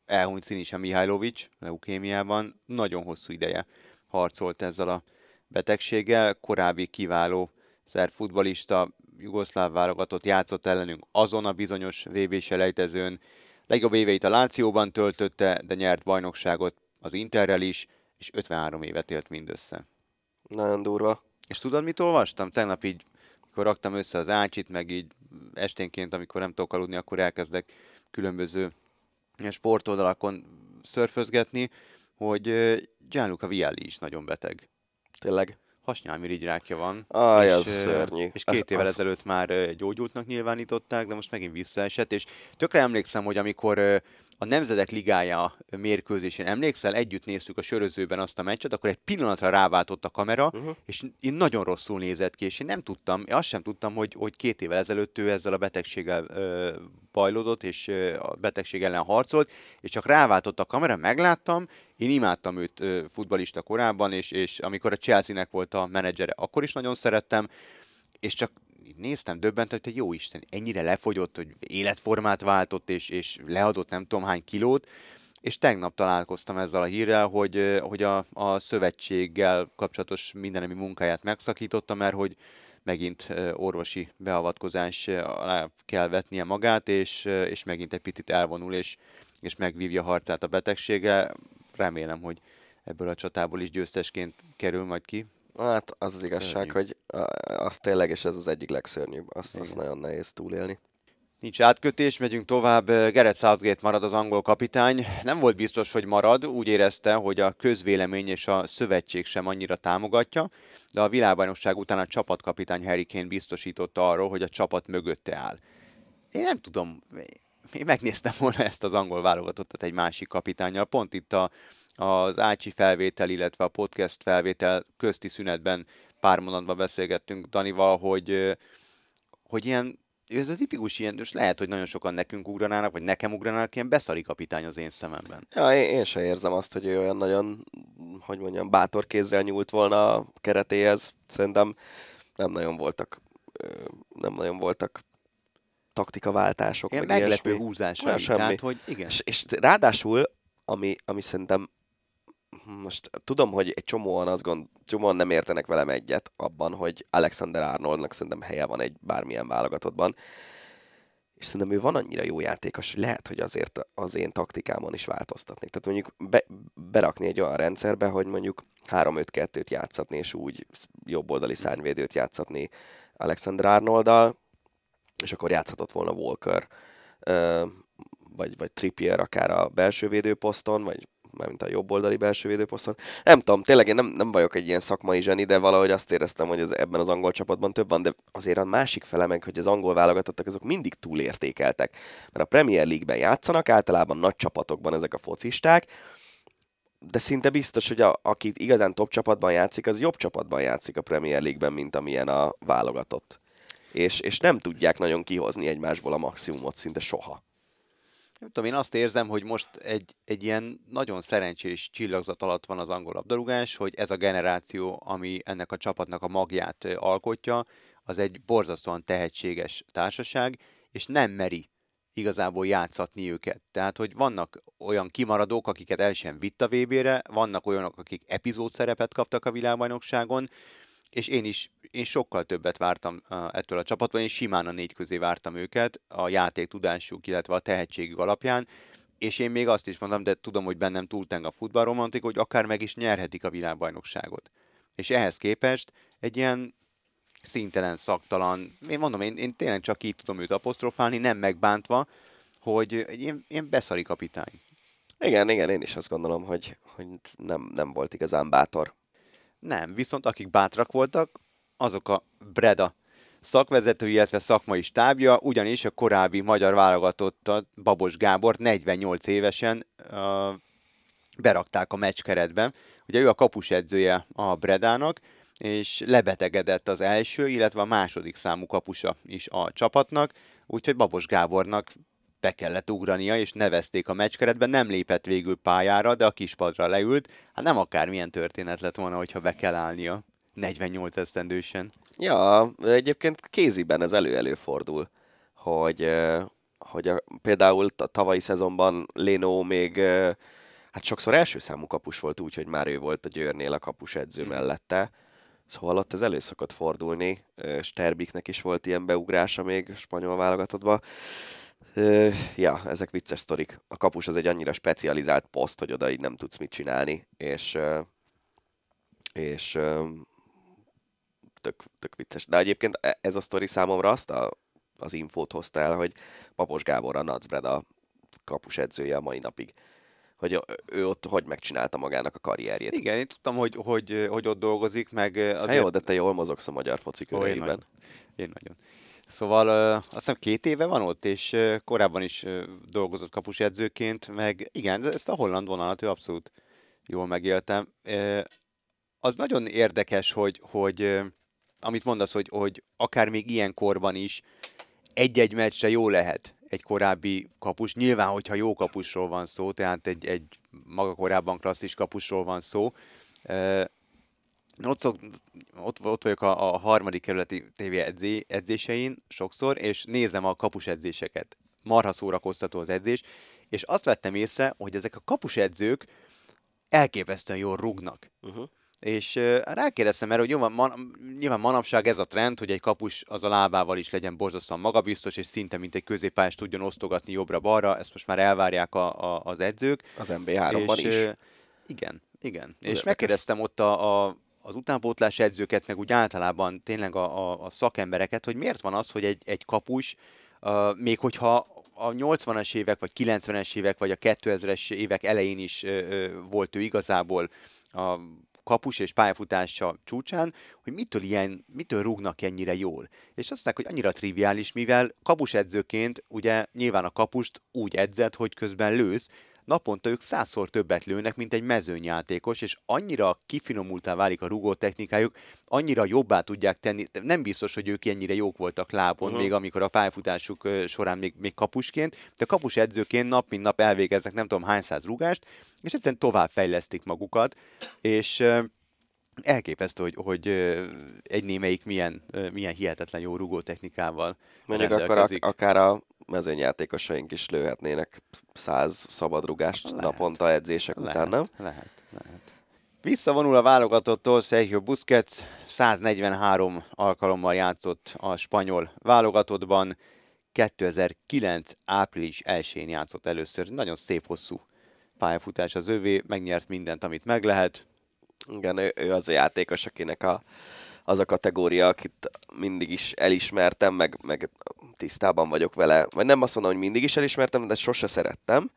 Elhunyt Sinisa Mihajlovics leukémiában nagyon hosszú ideje harcolt ezzel a betegséggel. Korábbi kiváló szerb futbalista, jugoszláv válogatott játszott ellenünk azon a bizonyos vb selejtezőn. Legjobb éveit a Lációban töltötte, de nyert bajnokságot az Interrel is, és 53 évet élt mindössze. Nagyon durva. És tudod, mit olvastam? Tegnap így, amikor raktam össze az ácsit, meg így esténként, amikor nem tudok aludni, akkor elkezdek különböző sportoldalakon szörfözgetni, hogy Gianluca Vialli is nagyon beteg. Tényleg? Hasnyálmirigyrákja van. Aj, és, az szörnyű. És két évvel az... ezelőtt már gyógyultnak nyilvánították, de most megint visszaesett, és tökre emlékszem, hogy amikor a Nemzetek Ligája mérkőzésén emlékszel, együtt néztük a sörözőben azt a meccset, akkor egy pillanatra ráváltott a kamera, uh-huh. és én nagyon rosszul nézett ki, és én nem tudtam, én azt sem tudtam, hogy, hogy két évvel ezelőtt ő ezzel a betegséggel ö, bajlódott, és ö, a betegség ellen harcolt, és csak ráváltott a kamera, megláttam, én imádtam őt ö, futbalista korábban, és, és amikor a Chelsea-nek volt a menedzsere, akkor is nagyon szerettem, és csak néztem, döbbent, hogy jó Isten, ennyire lefogyott, hogy életformát váltott, és, és leadott nem tudom hány kilót, és tegnap találkoztam ezzel a hírrel, hogy, hogy a, a szövetséggel kapcsolatos mindenemi munkáját megszakította, mert hogy megint orvosi beavatkozás alá kell vetnie magát, és, és megint egy picit elvonul, és, és megvívja harcát a betegsége. Remélem, hogy ebből a csatából is győztesként kerül majd ki. Hát az az igazság, Szörnyű. hogy az tényleg, és ez az egyik legszörnyűbb, azt, azt nagyon nehéz túlélni. Nincs átkötés, megyünk tovább. Gareth Southgate marad az angol kapitány. Nem volt biztos, hogy marad, úgy érezte, hogy a közvélemény és a szövetség sem annyira támogatja, de a világbajnokság után a csapatkapitány Harry Kane biztosította arról, hogy a csapat mögötte áll. Én nem tudom, én megnéztem volna ezt az angol válogatottat egy másik kapitányjal. Pont itt a az Ácsi felvétel, illetve a podcast felvétel közti szünetben pár mondatban beszélgettünk Danival, hogy, hogy ilyen ez a tipikus ilyen, és lehet, hogy nagyon sokan nekünk ugranának, vagy nekem ugranának, ilyen beszari kapitány az én szememben. Ja, én, én se érzem azt, hogy ő olyan nagyon, hogy mondjam, bátor kézzel nyúlt volna a keretéhez. Szerintem nem nagyon voltak, nem nagyon voltak taktikaváltások. Ilyen meg meglepő Nem, semmi. tehát hogy igen. És, és ráadásul, ami, ami szerintem most tudom, hogy egy csomóan azt gond, csomóan nem értenek velem egyet abban, hogy Alexander Arnoldnak szerintem helye van egy bármilyen válogatottban, és szerintem ő van annyira jó játékos, hogy lehet, hogy azért az én taktikámon is változtatni. Tehát mondjuk be, berakni egy olyan rendszerbe, hogy mondjuk 3-5-2-t játszatni, és úgy jobboldali szárnyvédőt játszatni Alexander Arnolddal, és akkor játszhatott volna Walker, vagy, vagy Trippier akár a belső védőposzton, vagy mármint a jobb oldali belső védőposzton. Nem tudom, tényleg én nem, nem vagyok egy ilyen szakmai zseni, de valahogy azt éreztem, hogy ez, ebben az angol csapatban több van, de azért a másik fele meg, hogy az angol válogatottak, azok mindig túlértékeltek. Mert a Premier League-ben játszanak, általában nagy csapatokban ezek a focisták, de szinte biztos, hogy a, aki igazán top csapatban játszik, az jobb csapatban játszik a Premier League-ben, mint amilyen a válogatott. És, és nem tudják nagyon kihozni egymásból a maximumot szinte soha. Nem tudom, én azt érzem, hogy most egy, egy ilyen nagyon szerencsés csillagzat alatt van az angol labdarúgás, hogy ez a generáció, ami ennek a csapatnak a magját alkotja, az egy borzasztóan tehetséges társaság, és nem meri igazából játszatni őket. Tehát, hogy vannak olyan kimaradók, akiket el sem vitt a VB-re, vannak olyanok, akik epizód szerepet kaptak a világbajnokságon, és én is, én sokkal többet vártam ettől a csapatban, én simán a négy közé vártam őket, a játék tudásuk, illetve a tehetségük alapján, és én még azt is mondom, de tudom, hogy bennem túlteng a futballromantik, hogy akár meg is nyerhetik a világbajnokságot. És ehhez képest egy ilyen szintelen, szaktalan, én mondom, én, én tényleg csak így tudom őt apostrofálni, nem megbántva, hogy ilyen, ilyen beszari kapitány. Igen, igen, én is azt gondolom, hogy, hogy nem, nem volt igazán bátor. Nem, viszont akik bátrak voltak, azok a Breda szakvezető, illetve szakmai stábja, ugyanis a korábbi magyar válogatottat, Babos Gábor 48 évesen uh, berakták a meccskeretbe. Ugye ő a kapus edzője a Bredának, és lebetegedett az első, illetve a második számú kapusa is a csapatnak, úgyhogy Babos Gábornak be kellett ugrania, és nevezték a meccskeretben, nem lépett végül pályára, de a kispadra leült. Hát nem akármilyen történet lett volna, hogyha be kell állnia 48 esztendősen. Ja, egyébként kéziben ez elő-előfordul, hogy, hogy a, például a tavalyi szezonban Léno még hát sokszor első számú kapus volt úgy, hogy már ő volt a Győrnél a kapus edző mm. mellette, Szóval ott ez elő szokott fordulni. Sterbiknek is volt ilyen beugrása még spanyol válogatottba. Ja, ezek vicces sztorik. A kapus az egy annyira specializált poszt, hogy oda így nem tudsz mit csinálni, és, és tök, tök vicces. De egyébként e, ez a sztori számomra azt a, az infót hozta el, hogy Papos Gábor a Nacbred a kapus edzője a mai napig hogy ő ott hogy megcsinálta magának a karrierjét. Igen, én tudtam, hogy, hogy, hogy ott dolgozik, meg azért... Hát jó, de te jól mozogsz a magyar foci köreiben. Én nagyon. Én nagyon. Szóval azt hiszem két éve van ott, és korábban is dolgozott kapusedzőként, meg igen, ezt a holland vonalat ő abszolút jól megéltem. Az nagyon érdekes, hogy, hogy amit mondasz, hogy, hogy akár még ilyen korban is egy-egy meccsre jó lehet egy korábbi kapus. Nyilván, hogyha jó kapusról van szó, tehát egy, egy maga korábban klasszis kapusról van szó, ott, szok, ott, ott vagyok a, a harmadik kerületi TV edzé, edzésein sokszor, és nézem a kapus edzéseket. Marha szórakoztató az edzés, és azt vettem észre, hogy ezek a kapus edzők elképesztően jól rugnak. Uh-huh. És uh, rákérdeztem erre, hogy nyilván, man, nyilván manapság ez a trend, hogy egy kapus az a lábával is legyen borzasztóan magabiztos, és szinte mint egy középpályás tudjon osztogatni jobbra-balra, ezt most már elvárják a, a, az edzők. Az MB3-ban is. Uh, igen, igen. Ez és megkérdeztem ott a, a az utánpótlás edzőket, meg úgy általában tényleg a, a, a szakembereket, hogy miért van az, hogy egy, egy kapus, uh, még hogyha a 80-as évek, vagy 90-es évek, vagy a 2000-es évek elején is uh, volt ő igazából a kapus és pályafutása csúcsán, hogy mitől, ilyen, mitől rúgnak ennyire jól. És azt mondták, hogy annyira triviális, mivel kapus edzőként ugye nyilván a kapust úgy edzett, hogy közben lősz, naponta ők százszor többet lőnek, mint egy mezőnyjátékos, és annyira kifinomultá válik a rugó technikájuk, annyira jobbá tudják tenni. Nem biztos, hogy ők ennyire jók voltak lábon, uh-huh. még amikor a pályafutásuk során még, még kapusként, de kapus edzőként nap mint nap elvégeznek nem tudom hány száz rugást, és egyszerűen tovább fejlesztik magukat, és elképesztő, hogy, hogy egy némelyik milyen, milyen hihetetlen jó rugó technikával Mondjuk akkor ak- akár a mezőnyjátékosaink is lőhetnének száz szabadrugást lehet. naponta edzések lehet, után, nem? Lehet, lehet. Visszavonul a válogatottól Sergio Busquets, 143 alkalommal játszott a spanyol válogatottban, 2009. április 1-én játszott először. Nagyon szép hosszú pályafutás az övé, megnyert mindent, amit meg lehet. Igen, ő, ő az a játékos, akinek a, az a kategória, akit mindig is elismertem, meg, meg tisztában vagyok vele. Vagy nem azt mondom, hogy mindig is elismertem, de sose szerettem.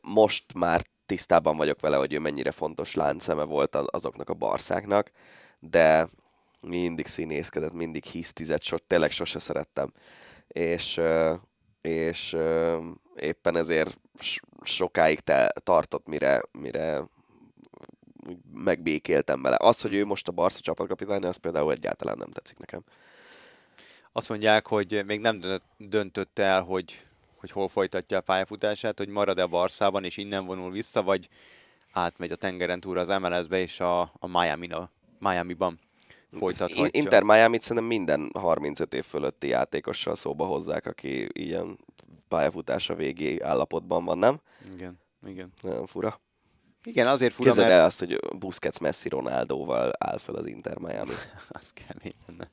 Most már tisztában vagyok vele, hogy ő mennyire fontos láncszeme volt azoknak a barszáknak, de mindig színészkedett, mindig hisztizett, so, tényleg sose szerettem. És, és éppen ezért sokáig te tartott, mire, mire megbékéltem vele. Az, hogy ő most a Barca csapatkapitány, az például egyáltalán nem tetszik nekem. Azt mondják, hogy még nem döntött el, hogy, hogy hol folytatja a pályafutását, hogy marad-e a Barszában, és innen vonul vissza, vagy átmegy a tengeren túl az MLS-be, és a, a Miami-ban, Miami-ban folytathatja. Inter Miami-t szerintem minden 35 év fölötti játékossal szóba hozzák, aki ilyen pályafutása végi állapotban van, nem? Igen, igen. Nagyon fura. Igen, azért fura, Képzeld mert... el azt, hogy Busquets Messi Ronaldóval áll fel az Inter Miami. az kemény lenne.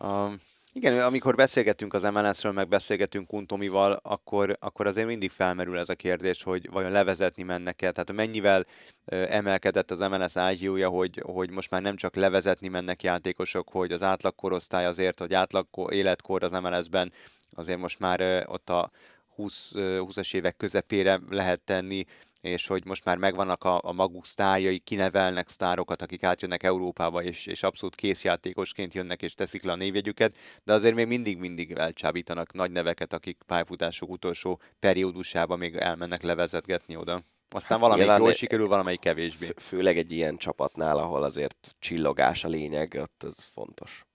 Um, igen, amikor beszélgetünk az MLS-ről, meg beszélgetünk Kuntomival, akkor, akkor azért mindig felmerül ez a kérdés, hogy vajon levezetni mennek-e, tehát mennyivel emelkedett az MLS ágyúja, hogy, hogy most már nem csak levezetni mennek játékosok, hogy az átlagkorosztály azért, hogy átlag életkor az MLS-ben azért most már ott a 20, 20-as évek közepére lehet tenni, és hogy most már megvannak a, a maguk sztárjai, kinevelnek sztárokat, akik átjönnek Európába, és, és abszolút készjátékosként jönnek, és teszik le a névjegyüket, de azért még mindig-mindig elcsábítanak nagy neveket, akik pályafutások utolsó periódusában még elmennek levezetgetni oda. Aztán valamelyik Nyilván, jól sikerül, valamelyik kevésbé. Főleg egy ilyen csapatnál, ahol azért csillogás a lényeg, ott ez fontos.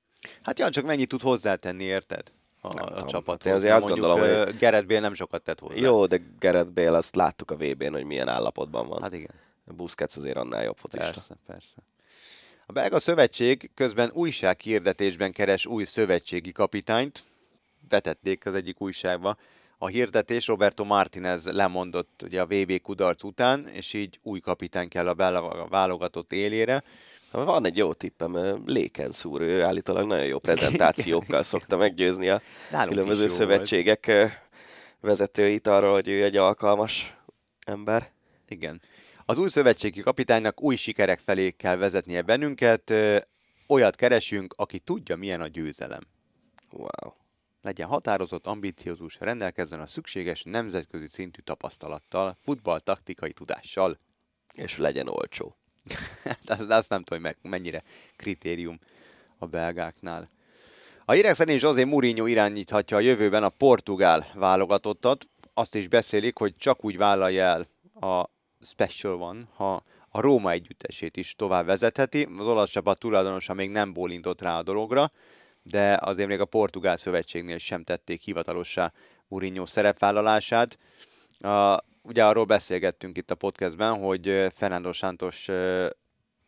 Hát ja, csak mennyit tud hozzátenni, érted? A, a csapat. Én azért azt gondolom, hogy... Gerett Bale nem sokat tett hozzá. Jó, de Gerett Bale azt láttuk a VB-n, hogy milyen állapotban van. Hát igen. Busquets azért annál jobb focista. Persze, persze. A belga szövetség közben újsághirdetésben keres új szövetségi kapitányt. Vetették az egyik újságba. A hirdetés Roberto Martinez lemondott ugye a VB kudarc után, és így új kapitány kell a válogatott élére. Van egy jó tippem, Léken szúr, ő állítólag nagyon jó prezentációkkal szokta meggyőzni a Nálunk különböző szövetségek volt. vezetőit arról, hogy ő egy alkalmas ember. Igen. Az új szövetségi kapitánynak új sikerek felé kell vezetnie bennünket, olyat keresünk, aki tudja, milyen a győzelem. Wow. Legyen határozott, ambiciózus, rendelkezzen a szükséges nemzetközi szintű tapasztalattal, futball-taktikai tudással. És legyen olcsó. Azt, azt nem tudom, hogy mennyire kritérium a belgáknál. A hírek szerint José Mourinho irányíthatja a jövőben a portugál válogatottat. Azt is beszélik, hogy csak úgy vállalja el a Special One, ha a Róma együttesét is tovább vezetheti. Az olasz csapat tulajdonosa még nem bólintott rá a dologra, de azért még a portugál szövetségnél sem tették hivatalossá Mourinho szerepvállalását. A ugye arról beszélgettünk itt a podcastben, hogy Fernando Santos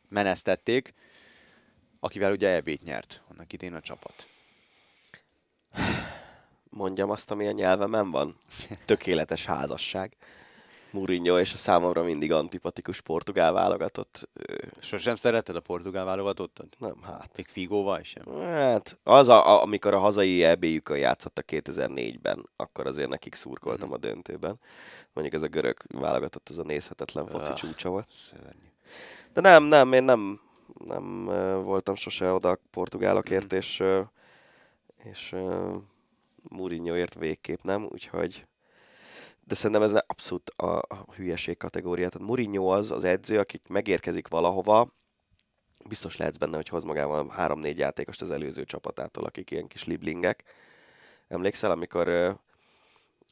menesztették, akivel ugye elvét nyert annak idén a csapat. Mondjam azt, ami a nyelvemen van. Tökéletes házasság. Mourinho és a számomra mindig antipatikus portugál válogatott. Sosem szereted a portugál válogatottat? Nem, hát. Még Figóval sem? Hát, az, a, amikor a hazai EB-jükön játszottak 2004-ben, akkor azért nekik szurkoltam mm-hmm. a döntőben. Mondjuk ez a görög válogatott, az a nézhetetlen foci ah, csúcsa volt. Szörnyű. De nem, nem, én nem, nem voltam sose oda a portugálokért, mm. és, és Mourinhoért végképp nem, úgyhogy de szerintem ez abszolút a, a hülyeség kategória. Tehát Mourinho az az edző, aki megérkezik valahova, biztos lehetsz benne, hogy hoz magával három-négy játékost az előző csapatától, akik ilyen kis liblingek. Emlékszel, amikor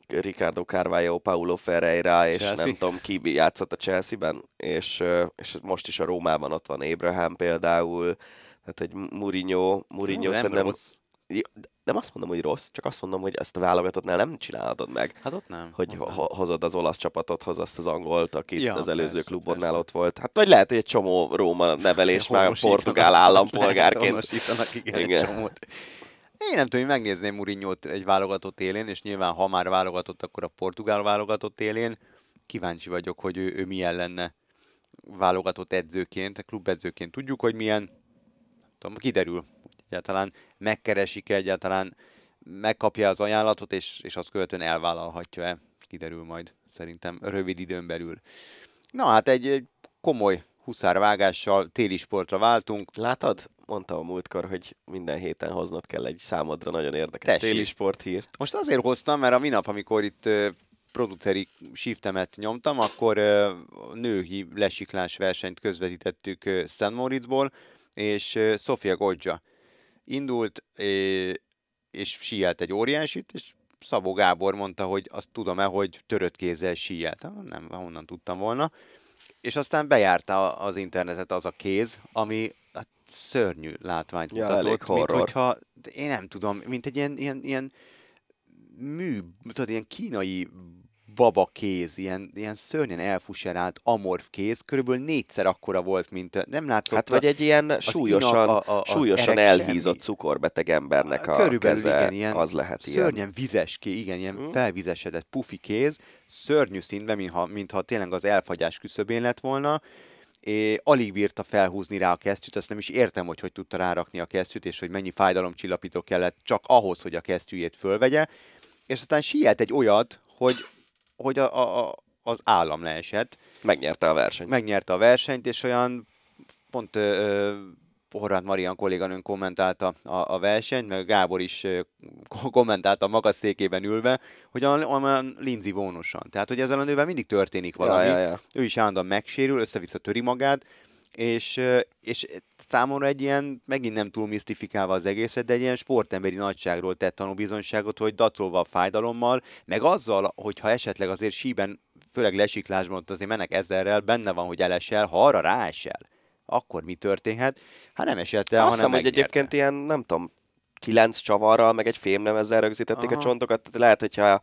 Ricardo Carvalho, Paulo Ferreira, és Chelsea. nem tudom ki játszott a Chelsea-ben, és, ö, és most is a Rómában ott van Abraham például, tehát egy Mourinho, Mourinho nem szerintem... rossz. Nem azt mondom, hogy rossz, csak azt mondom, hogy ezt a válogatottnál nem csinálod meg. Hát ott nem. hogy ott ho- hozod az olasz csapatot, hoz azt az angolt, aki Ja, az előző persze, klubonnál persze. ott volt. Hát vagy lehet, hogy egy csomó Róma nevelés már portugál állampolgárként. igen, Igen. csomót. Én nem tudom, én megnézném Mourinho-t egy válogatott élén, és nyilván ha már válogatott, akkor a portugál válogatott élén. Kíváncsi vagyok, hogy ő, ő milyen lenne válogatott edzőként, klubedzőként. Tudjuk, hogy milyen, nem tudom, kiderül, hogy egyáltalán megkeresik -e, egyáltalán megkapja az ajánlatot, és, és azt követően elvállalhatja-e. Kiderül majd szerintem rövid időn belül. Na hát egy, egy komoly huszárvágással téli sportra váltunk. Látod? Mondtam a múltkor, hogy minden héten hoznod kell egy számodra nagyon érdekes Tessék. téli sporthírt. Most azért hoztam, mert a minap, amikor itt produceri shiftemet nyomtam, akkor női lesiklás versenyt közvetítettük Szent Moritzból, és Sofia Goggia indult, és síelt egy óriásit, és Szabó Gábor mondta, hogy azt tudom-e, hogy törött kézzel síelt. Nem, honnan tudtam volna. És aztán bejárta az internetet az a kéz, ami hát, szörnyű látványt Ja, mutatott, elég mint horror. hogyha, én nem tudom, mint egy ilyen, ilyen, ilyen mű, tudod, ilyen kínai baba kéz, ilyen, ilyen szörnyen elfuserált amorf kéz, körülbelül négyszer akkora volt, mint nem látszott. Hát vagy egy ilyen súlyosan, a- a- az súlyosan elhízott semmi. cukorbeteg embernek a Körülbelül keze, igen, ilyen az lehet ilyen. Szörnyen vizes kéz, igen, ilyen Mm. felvizesedett pufi kéz, szörnyű színben, mintha, mintha tényleg az elfagyás küszöbén lett volna, és alig bírta felhúzni rá a kesztyűt, azt nem is értem, hogy hogy tudta rárakni a kesztyűt, és hogy mennyi fájdalomcsillapító kellett csak ahhoz, hogy a kesztyűjét fölvegye, és aztán siet egy olyat, hogy, hogy a, a, a, az állam leesett, Megnyerte a versenyt. megnyerte a versenyt, és olyan pont ö, Horváth Marian kolléganőn kommentálta a, a versenyt, meg Gábor is kommentálta maga székében ülve, hogy olyan, Lindsay vónosan. Tehát, hogy ezzel a nővel mindig történik valami. Ja, ja, ja. Ő is állandóan megsérül, össze-vissza töri magát, és, és számomra egy ilyen, megint nem túl misztifikálva az egészet, de egy ilyen sportemberi nagyságról tett tanúbizonyságot, hogy dacolva a fájdalommal, meg azzal, hogyha esetleg azért síben, főleg lesiklásban ott azért mennek ezerrel, benne van, hogy elesel, ha arra ráesel, akkor mi történhet? Hát nem esett el, Azt hanem hiszem, hogy egyébként ilyen, nem tudom, kilenc csavarral, meg egy fémlemezzel rögzítették Aha. a csontokat, tehát lehet, hogyha,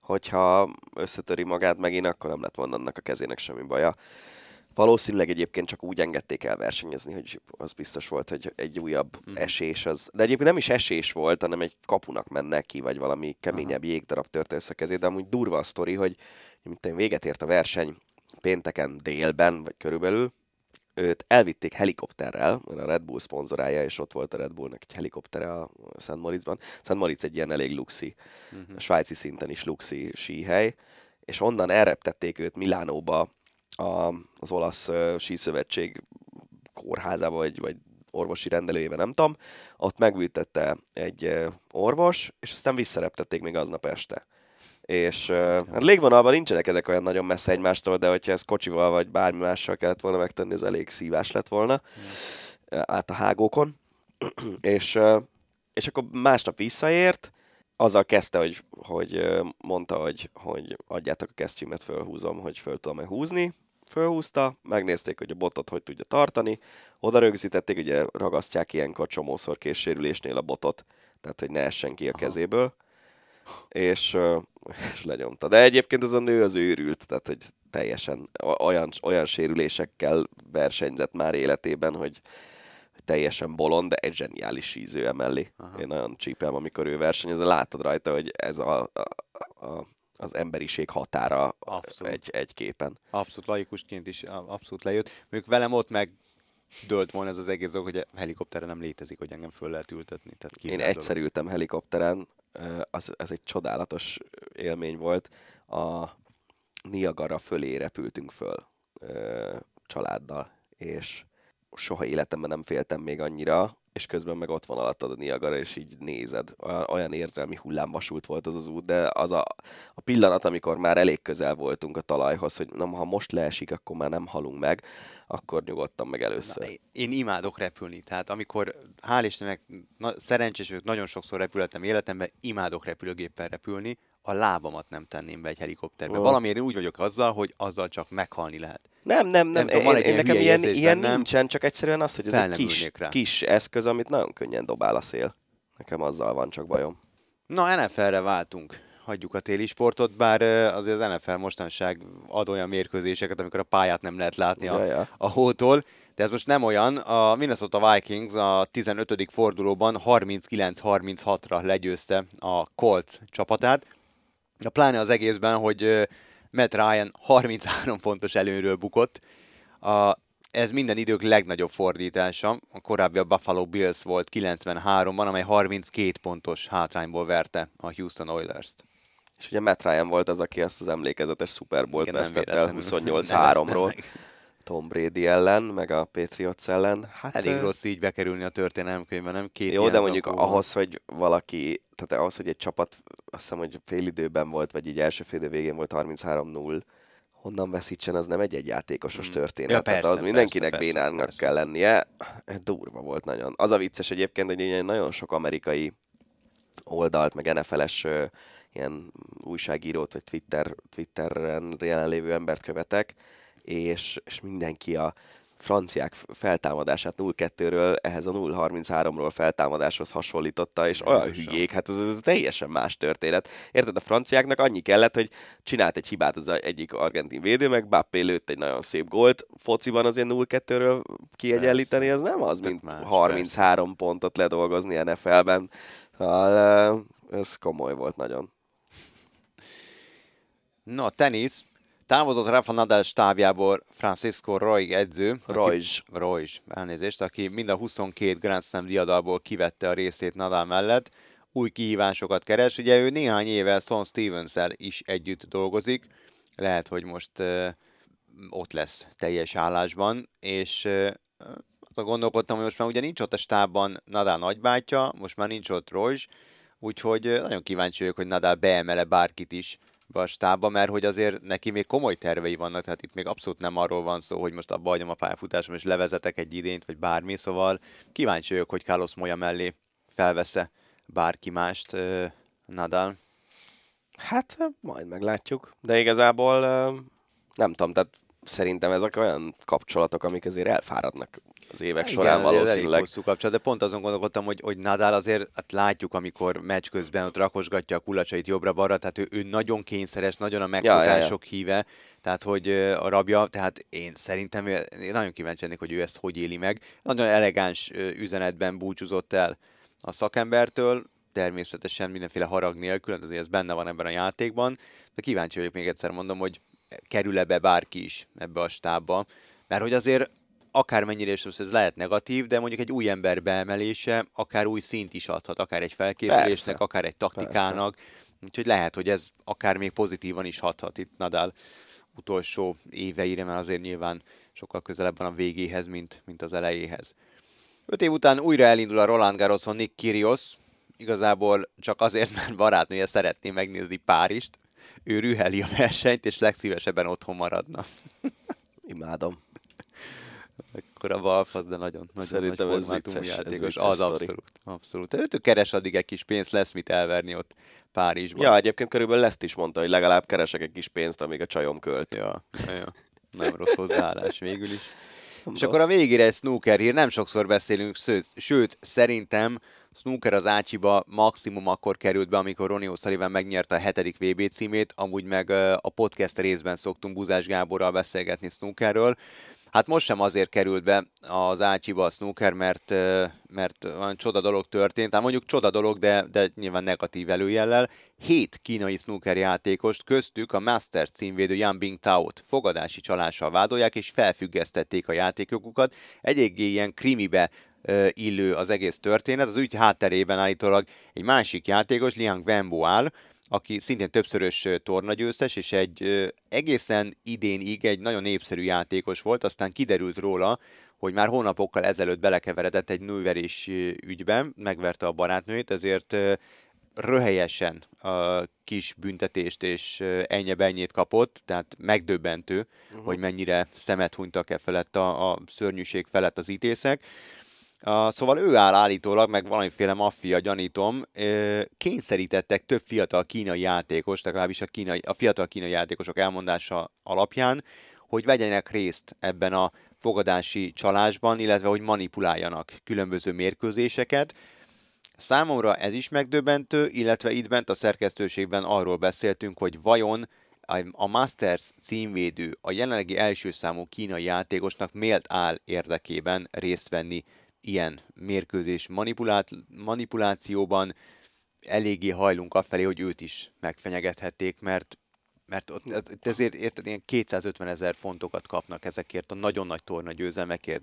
hogyha összetöri magát megint, akkor nem lett volna annak a kezének semmi baja. Valószínűleg egyébként csak úgy engedték el versenyezni, hogy az biztos volt, hogy egy újabb Mhm. esés az. De egyébként nem is esés volt, hanem egy kapunak mennek ki, vagy valami keményebb jégdarab törte össze kezét, de amúgy durva a sztori, hogy mint én véget ért a verseny pénteken délben, vagy körülbelül, őt elvitték helikopterrel, mert a Red Bull szponzorálja, és ott volt a Red Bullnak egy helikoptere a Szent Moritzban. Szent Moritz egy ilyen elég luxi, Mhm. a svájci szinten is luxi síhely, és onnan elreptették őt Milánóba a, az olasz ö, síszövetség kórházába, vagy, vagy orvosi rendelőjébe, nem tudom. Ott megültette egy ö, orvos, és aztán visszareptették még aznap este. És ö, hát légvonalban nincsenek ezek olyan nagyon messze egymástól, de hogyha ez kocsival vagy bármi mással kellett volna megtenni, ez elég szívás lett volna ö, át a hágókon. és, ö, és akkor másnap visszaért, azzal kezdte, hogy, hogy mondta, hogy, hogy adjátok a kesztyűmet, fölhúzom, hogy föl tudom-e húzni. Fölhúzta, megnézték, hogy a botot hogy tudja tartani, oda rögzítették, ugye ragasztják ilyenkor csomószor késsérülésnél a botot, tehát hogy ne essen ki a Aha. kezéből, és, és lenyomta. De egyébként ez a nő az őrült, tehát hogy teljesen olyan, olyan sérülésekkel versenyzett már életében, hogy teljesen bolond, de egy zseniális síző emellé. Aha. Én nagyon csípem, amikor ő versenyez, látod rajta, hogy ez a, a, a, az emberiség határa Abszolút. egy, egy képen. Abszolút laikusként is abszolút lejött. Mondjuk velem ott meg dölt volna ez az egész dolog, hogy a helikopterre nem létezik, hogy engem föl lehet ültetni. Tehát Én egyszer ültem helikopteren, az, ez egy csodálatos élmény volt. A Niagara fölé repültünk föl családdal, és soha életemben nem féltem még annyira, és közben meg ott van alattad a Niagara, és így nézed. Olyan, olyan érzelmi hullámvasút volt az az út, de az a, a pillanat, amikor már elég közel voltunk a talajhoz, hogy nem, ha most leesik, akkor már nem halunk meg, akkor nyugodtam meg először. Na, én imádok repülni, tehát amikor, hál' Istennek, na, szerencsés vagyok, nagyon sokszor repültem életemben, imádok repülőgéppel repülni, a lábamat nem tenném be egy helikopterbe. Ó. Valamiért úgy vagyok azzal, hogy azzal csak meghalni lehet. Nem, nem, nem. Nem tudom, én, én nekem ilyen, ilyen bennem. nincsen, csak egyszerűen az, hogy ez egy nem kis, rá. kis eszköz, amit nagyon könnyen dobál a szél. Nekem azzal van csak bajom. Na, NFL-re váltunk. Hagyjuk a téli sportot, bár azért az NFL mostanság ad olyan mérkőzéseket, amikor a pályát nem lehet látni a, Ja, ja. a hótól, de ez most nem olyan. A Minnesota Vikings a 15. fordulóban 39-36-ra legyőzte a Colts csapatát. A pláne az egészben, hogy Matt Ryan 33 pontos előnyről bukott. A, ez minden idők legnagyobb fordítása. A korábbi a Buffalo Bills volt 93-ban, amely 32 pontos hátrányból verte a Houston Oilers-t. És ugye Matt Ryan volt az, aki ezt az emlékezetes Super Bowl-t vesztett el véletlenül neveztem 28-3-ról meg. Tom Brady ellen, meg a Patriots ellen. Hát, Elég ö, rossz így bekerülni a történelemkönyvben, nem? Két Jó, de mondjuk van. ahhoz, hogy valaki, tehát ahhoz, hogy egy csapat, azt hiszem, hogy fél időben volt, vagy így első fél idő végén volt 33-0, honnan veszítsen, az nem egy-egy játékosos Mm. történet. Ja, tehát persze, az mindenkinek persze, persze, bénának persze. kell lennie. Durva volt nagyon. Az a vicces egyébként, hogy nagyon sok amerikai oldalt, meg NFL-es ilyen újságírót, vagy Twitter, Twitteren jelenlévő embert követek, és, és mindenki a franciák feltámadását 0-2-ről ehhez a 0-33-ról feltámadáshoz hasonlította, és olyan hülyék, hát ez, ez teljesen más történet. Érted, a franciáknak annyi kellett, hogy csinált egy hibát az egyik argentin védő, meg Bappé lőtt egy nagyon szép gólt. Fociban azért 0-2-ről kiegyenlíteni, az nem az, mint más, 33 pontot ledolgozni NFL-ben. Szóval ez komoly volt nagyon. Na, tenisz. Távozott Rafa Nadal stábjából Francisco Roig edző. Rajzs. Roig, elnézést, aki mind a 22 Grand Slam diadalból kivette a részét Nadal mellett. Új kihívásokat keres. Ugye ő néhány éve Son stevens is együtt dolgozik. Lehet, hogy most uh, ott lesz teljes állásban, és uh, azon gondolkodtam, hogy most már ugye nincs ott a stábban Nadal nagybátyja, most már nincs ott Roig, úgyhogy ö, nagyon kíváncsi vagyok, hogy Nadal beemele bárkit is be a stábba, mert hogy azért neki még komoly tervei vannak, tehát itt még abszolút nem arról van szó, hogy most abba hagyom a pályafutásom és levezetek egy idényt, vagy bármi, szóval kíváncsi vagyok, hogy Carlos Moya mellé felvesz-e bárki mást ö, Nadal. Hát majd meglátjuk. De igazából ö, nem tudom, tehát szerintem ezek olyan kapcsolatok, amik azért elfáradnak az évek során Igen, elég valószínűleg. hosszú kapcsolat, de pont azon gondolkodtam, hogy, hogy Nadal azért, hát látjuk, amikor meccs közben ott rakosgatja a kulacsait jobbra-balra, tehát ő, ő nagyon kényszeres, nagyon a megszokások híve, tehát hogy a rabja, tehát én szerintem, én nagyon kíváncsi lennék, hogy ő ezt hogy éli meg. Nagyon elegáns üzenetben búcsúzott el a szakembertől, természetesen mindenféle harag nélkül, hát azért ez benne van ebben a játékban, de kíváncsi vagyok még egyszer mondom, hogy kerül-e be bárki is ebbe a stábba, mert hogy azért akármennyire is most ez lehet negatív, de mondjuk egy új ember beemelése akár új szint is adhat, akár egy felkészülésnek, Persze. akár egy taktikának, úgyhogy lehet, hogy ez akár még pozitívan is hathat itt Nadal utolsó éveire, mert azért nyilván sokkal közelebb van a végéhez, mint, mint az elejéhez. Öt év után újra elindul a Roland Garroson Nick Kyrgios, igazából csak azért, mert barátnője szeretné megnézni Párizst, ő rüheli a versenyt, és legszívesebben otthon maradna. Imádom. Akkor a Valfasz, de nagyon, nagyon Szerintem nagy ez vicces, ez játékos. vicces az sztori. abszolút, abszolút. Ő keres addig egy kis pénzt, lesz mit elverni ott Párizsban. Ja, egyébként körülbelül ezt is mondta, hogy legalább keresek egy kis pénzt, amíg a csajom költ. ja, ja. Nem rossz hozzáállás végül is. Nem És akkor a rossz. végére egy snooker hír, nem sokszor beszélünk, sőt, sőt szerintem snooker az Ácsiba maximum akkor került be, amikor Ronnie O'Sullivan megnyerte a hetedik VB címét, amúgy meg a podcast részben szoktunk Buzás Gáborral beszélgetni snookerről. Hát most sem azért került be az Ácsiba a snooker, mert, mert olyan csoda dolog történt, hát mondjuk csoda dolog, de, de nyilván negatív előjellel. Hét kínai snooker játékost, köztük a Masters címvédő Yan Bingtao-t fogadási csalással vádolják, és felfüggesztették a játékokukat. Egyéggé ilyen krimibe illő az egész történet. Az ügy hátterében állítólag egy másik játékos, Liang Wenbo áll, aki szintén többszörös tornagyőztes, és egy egészen idénig egy nagyon népszerű játékos volt, aztán kiderült róla, hogy már hónapokkal ezelőtt belekeveredett egy nőverés ügyben, megverte a barátnőjét, ezért röhelyesen a kis büntetést és ö, ennyi-bennyét kapott, tehát megdöbbentő, Mhm. hogy mennyire szemet hunytak e felett a, a szörnyűség felett az ítészek. Szóval ő áll állítólag, meg valamiféle maffia, gyanítom, kényszerítettek több fiatal kínai játékos, legalábbis a, kínai, a fiatal kínai játékosok elmondása alapján, hogy vegyenek részt ebben a fogadási csalásban, illetve hogy manipuláljanak különböző mérkőzéseket. Számomra ez is megdöbbentő, illetve itt bent a szerkesztőségben arról beszéltünk, hogy vajon a Masters címvédő, a jelenlegi első számú kínai játékosnak miért áll érdekében részt venni ilyen mérkőzés manipulát, manipulációban, eléggé hajlunk afelé, hogy őt is megfenyegethették, mert mert ott, ezért érted, ilyen 250 ezer fontokat kapnak ezekért a nagyon nagy torna győzelmekért.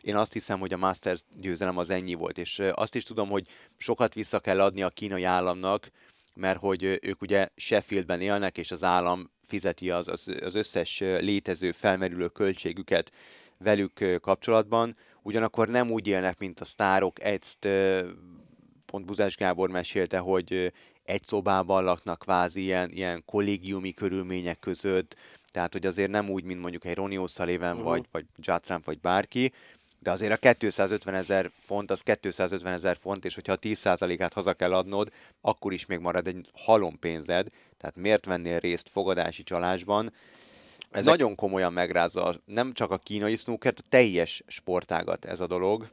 Én azt hiszem, hogy a Masters győzelem az ennyi volt, és azt is tudom, hogy sokat vissza kell adni a kínai államnak, mert hogy ők ugye Sheffieldben élnek, és az állam fizeti az, az, az összes létező, felmerülő költségüket velük kapcsolatban, ugyanakkor nem úgy élnek, mint a sztárok, ezt pont Buzás Gábor mesélte, hogy egy szobában laknak kvázi ilyen, ilyen kollégiumi körülmények között, tehát hogy azért nem úgy, mint mondjuk egy Ronnie O'Sullivan, uh-huh. vagy, vagy Jatran, vagy bárki, de azért a 250 ezer font, az 250 ezer font, és hogyha a 10%-át haza kell adnod, akkor is még marad egy halom pénzed, tehát miért vennél részt fogadási csalásban? Ez nagyon komolyan megrázza nem csak a kínai snookert, a teljes sportágat ez a dolog,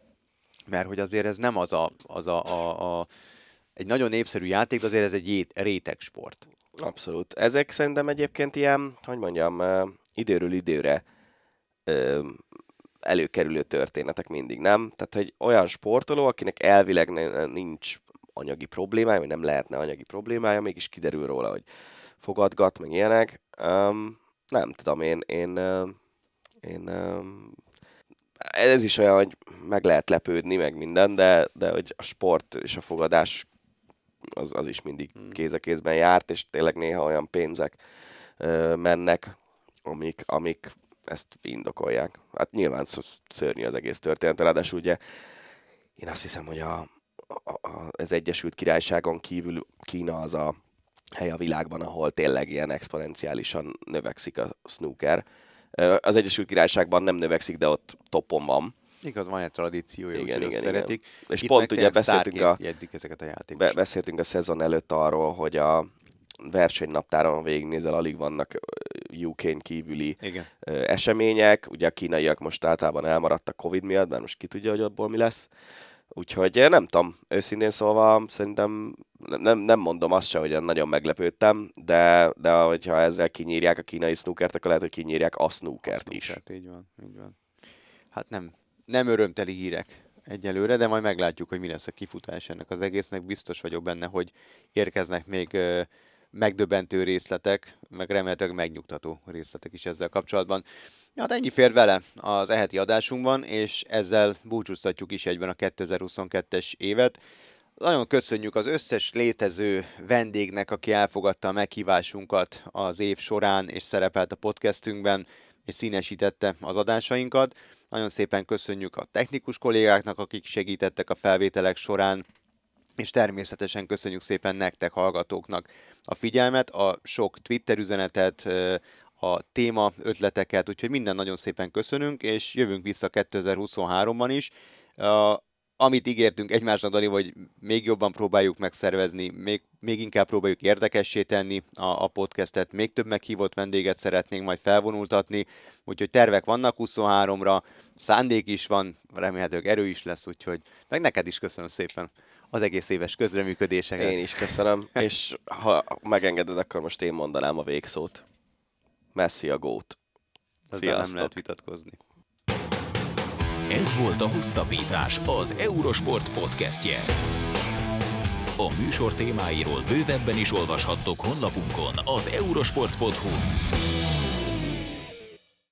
mert hogy azért ez nem az a, az a, a, a egy nagyon népszerű játék, de azért ez egy réteg sport. Abszolút. Ezek szerintem egyébként ilyen, hogy mondjam, időről időre előkerülő történetek mindig, nem? Tehát, hogy olyan sportoló, akinek elvileg nincs anyagi problémája, vagy nem lehetne anyagi problémája, mégis kiderül róla, hogy fogadgat, meg ilyenek. Um, nem tudom, én, én, én um, ez is olyan, hogy meg lehet lepődni, meg minden, de, de hogy a sport és a fogadás az, az is mindig hmm. kéz a kézben járt, és tényleg néha olyan pénzek ö, mennek, amik, amik ezt indokolják. Hát nyilván szörnyű az egész történet, ráadásul ugye én azt hiszem, hogy a, a, a, az Egyesült Királyságon kívül Kína az a hely a világban, ahol tényleg ilyen exponenciálisan növekszik a snooker. Az Egyesült Királyságban nem növekszik, de ott topon van. Igaz, van egy tradíciója, igen, igen, szeretik. Igen. És Itt pont ugye beszéltünk a, ezeket a játékosokat. Be, beszéltünk a szezon előtt arról, hogy a versenynaptáron végignézel, alig vannak UK-n kívüli Igen. események. Ugye a kínaiak most általában elmaradtak Covid miatt, mert most ki tudja, hogy abból mi lesz. Úgyhogy nem tudom, őszintén szólva szerintem nem, nem mondom azt se, hogy nagyon meglepődtem, de, de hogyha ezzel kinyírják a kínai snookert, akkor lehet, hogy kinyírják a snookert, a is. Így van, így van. Hát nem, nem örömteli hírek egyelőre, de majd meglátjuk, hogy mi lesz a kifutás ennek az egésznek. Biztos vagyok benne, hogy érkeznek még megdöbbentő részletek, meg remélhetőleg megnyugtató részletek is ezzel kapcsolatban. Hát ennyi fér vele az eheti adásunkban, és ezzel búcsúztatjuk is egyben a 2022-es évet. Nagyon köszönjük az összes létező vendégnek, aki elfogadta a meghívásunkat az év során, és szerepelt a podcastünkben, és színesítette az adásainkat. Nagyon szépen köszönjük a technikus kollégáknak, akik segítettek a felvételek során, és természetesen köszönjük szépen nektek, hallgatóknak a figyelmet, a sok Twitter üzenetet, a téma ötleteket, úgyhogy minden nagyon szépen köszönünk, és jövünk vissza 2023-ban is. Amit ígértünk egymásnak, Dani, hogy még jobban próbáljuk megszervezni, még, még inkább próbáljuk érdekessé tenni a, a podcastet, még több meghívott vendéget szeretnénk majd felvonultatni, úgyhogy tervek vannak 23-ra, szándék is van, remélhetőleg erő is lesz, úgyhogy meg neked is köszönöm szépen az egész éves közreműködéseket. Én is köszönöm, és ha megengeded, akkor most én mondanám a végszót. Messi a gót. Ezzel nem lehet vitatkozni. Ez volt a Hosszabbítás, az Eurosport podcastje. A műsor témáiról bővebben is olvashattok honlapunkon az eurosport.hu.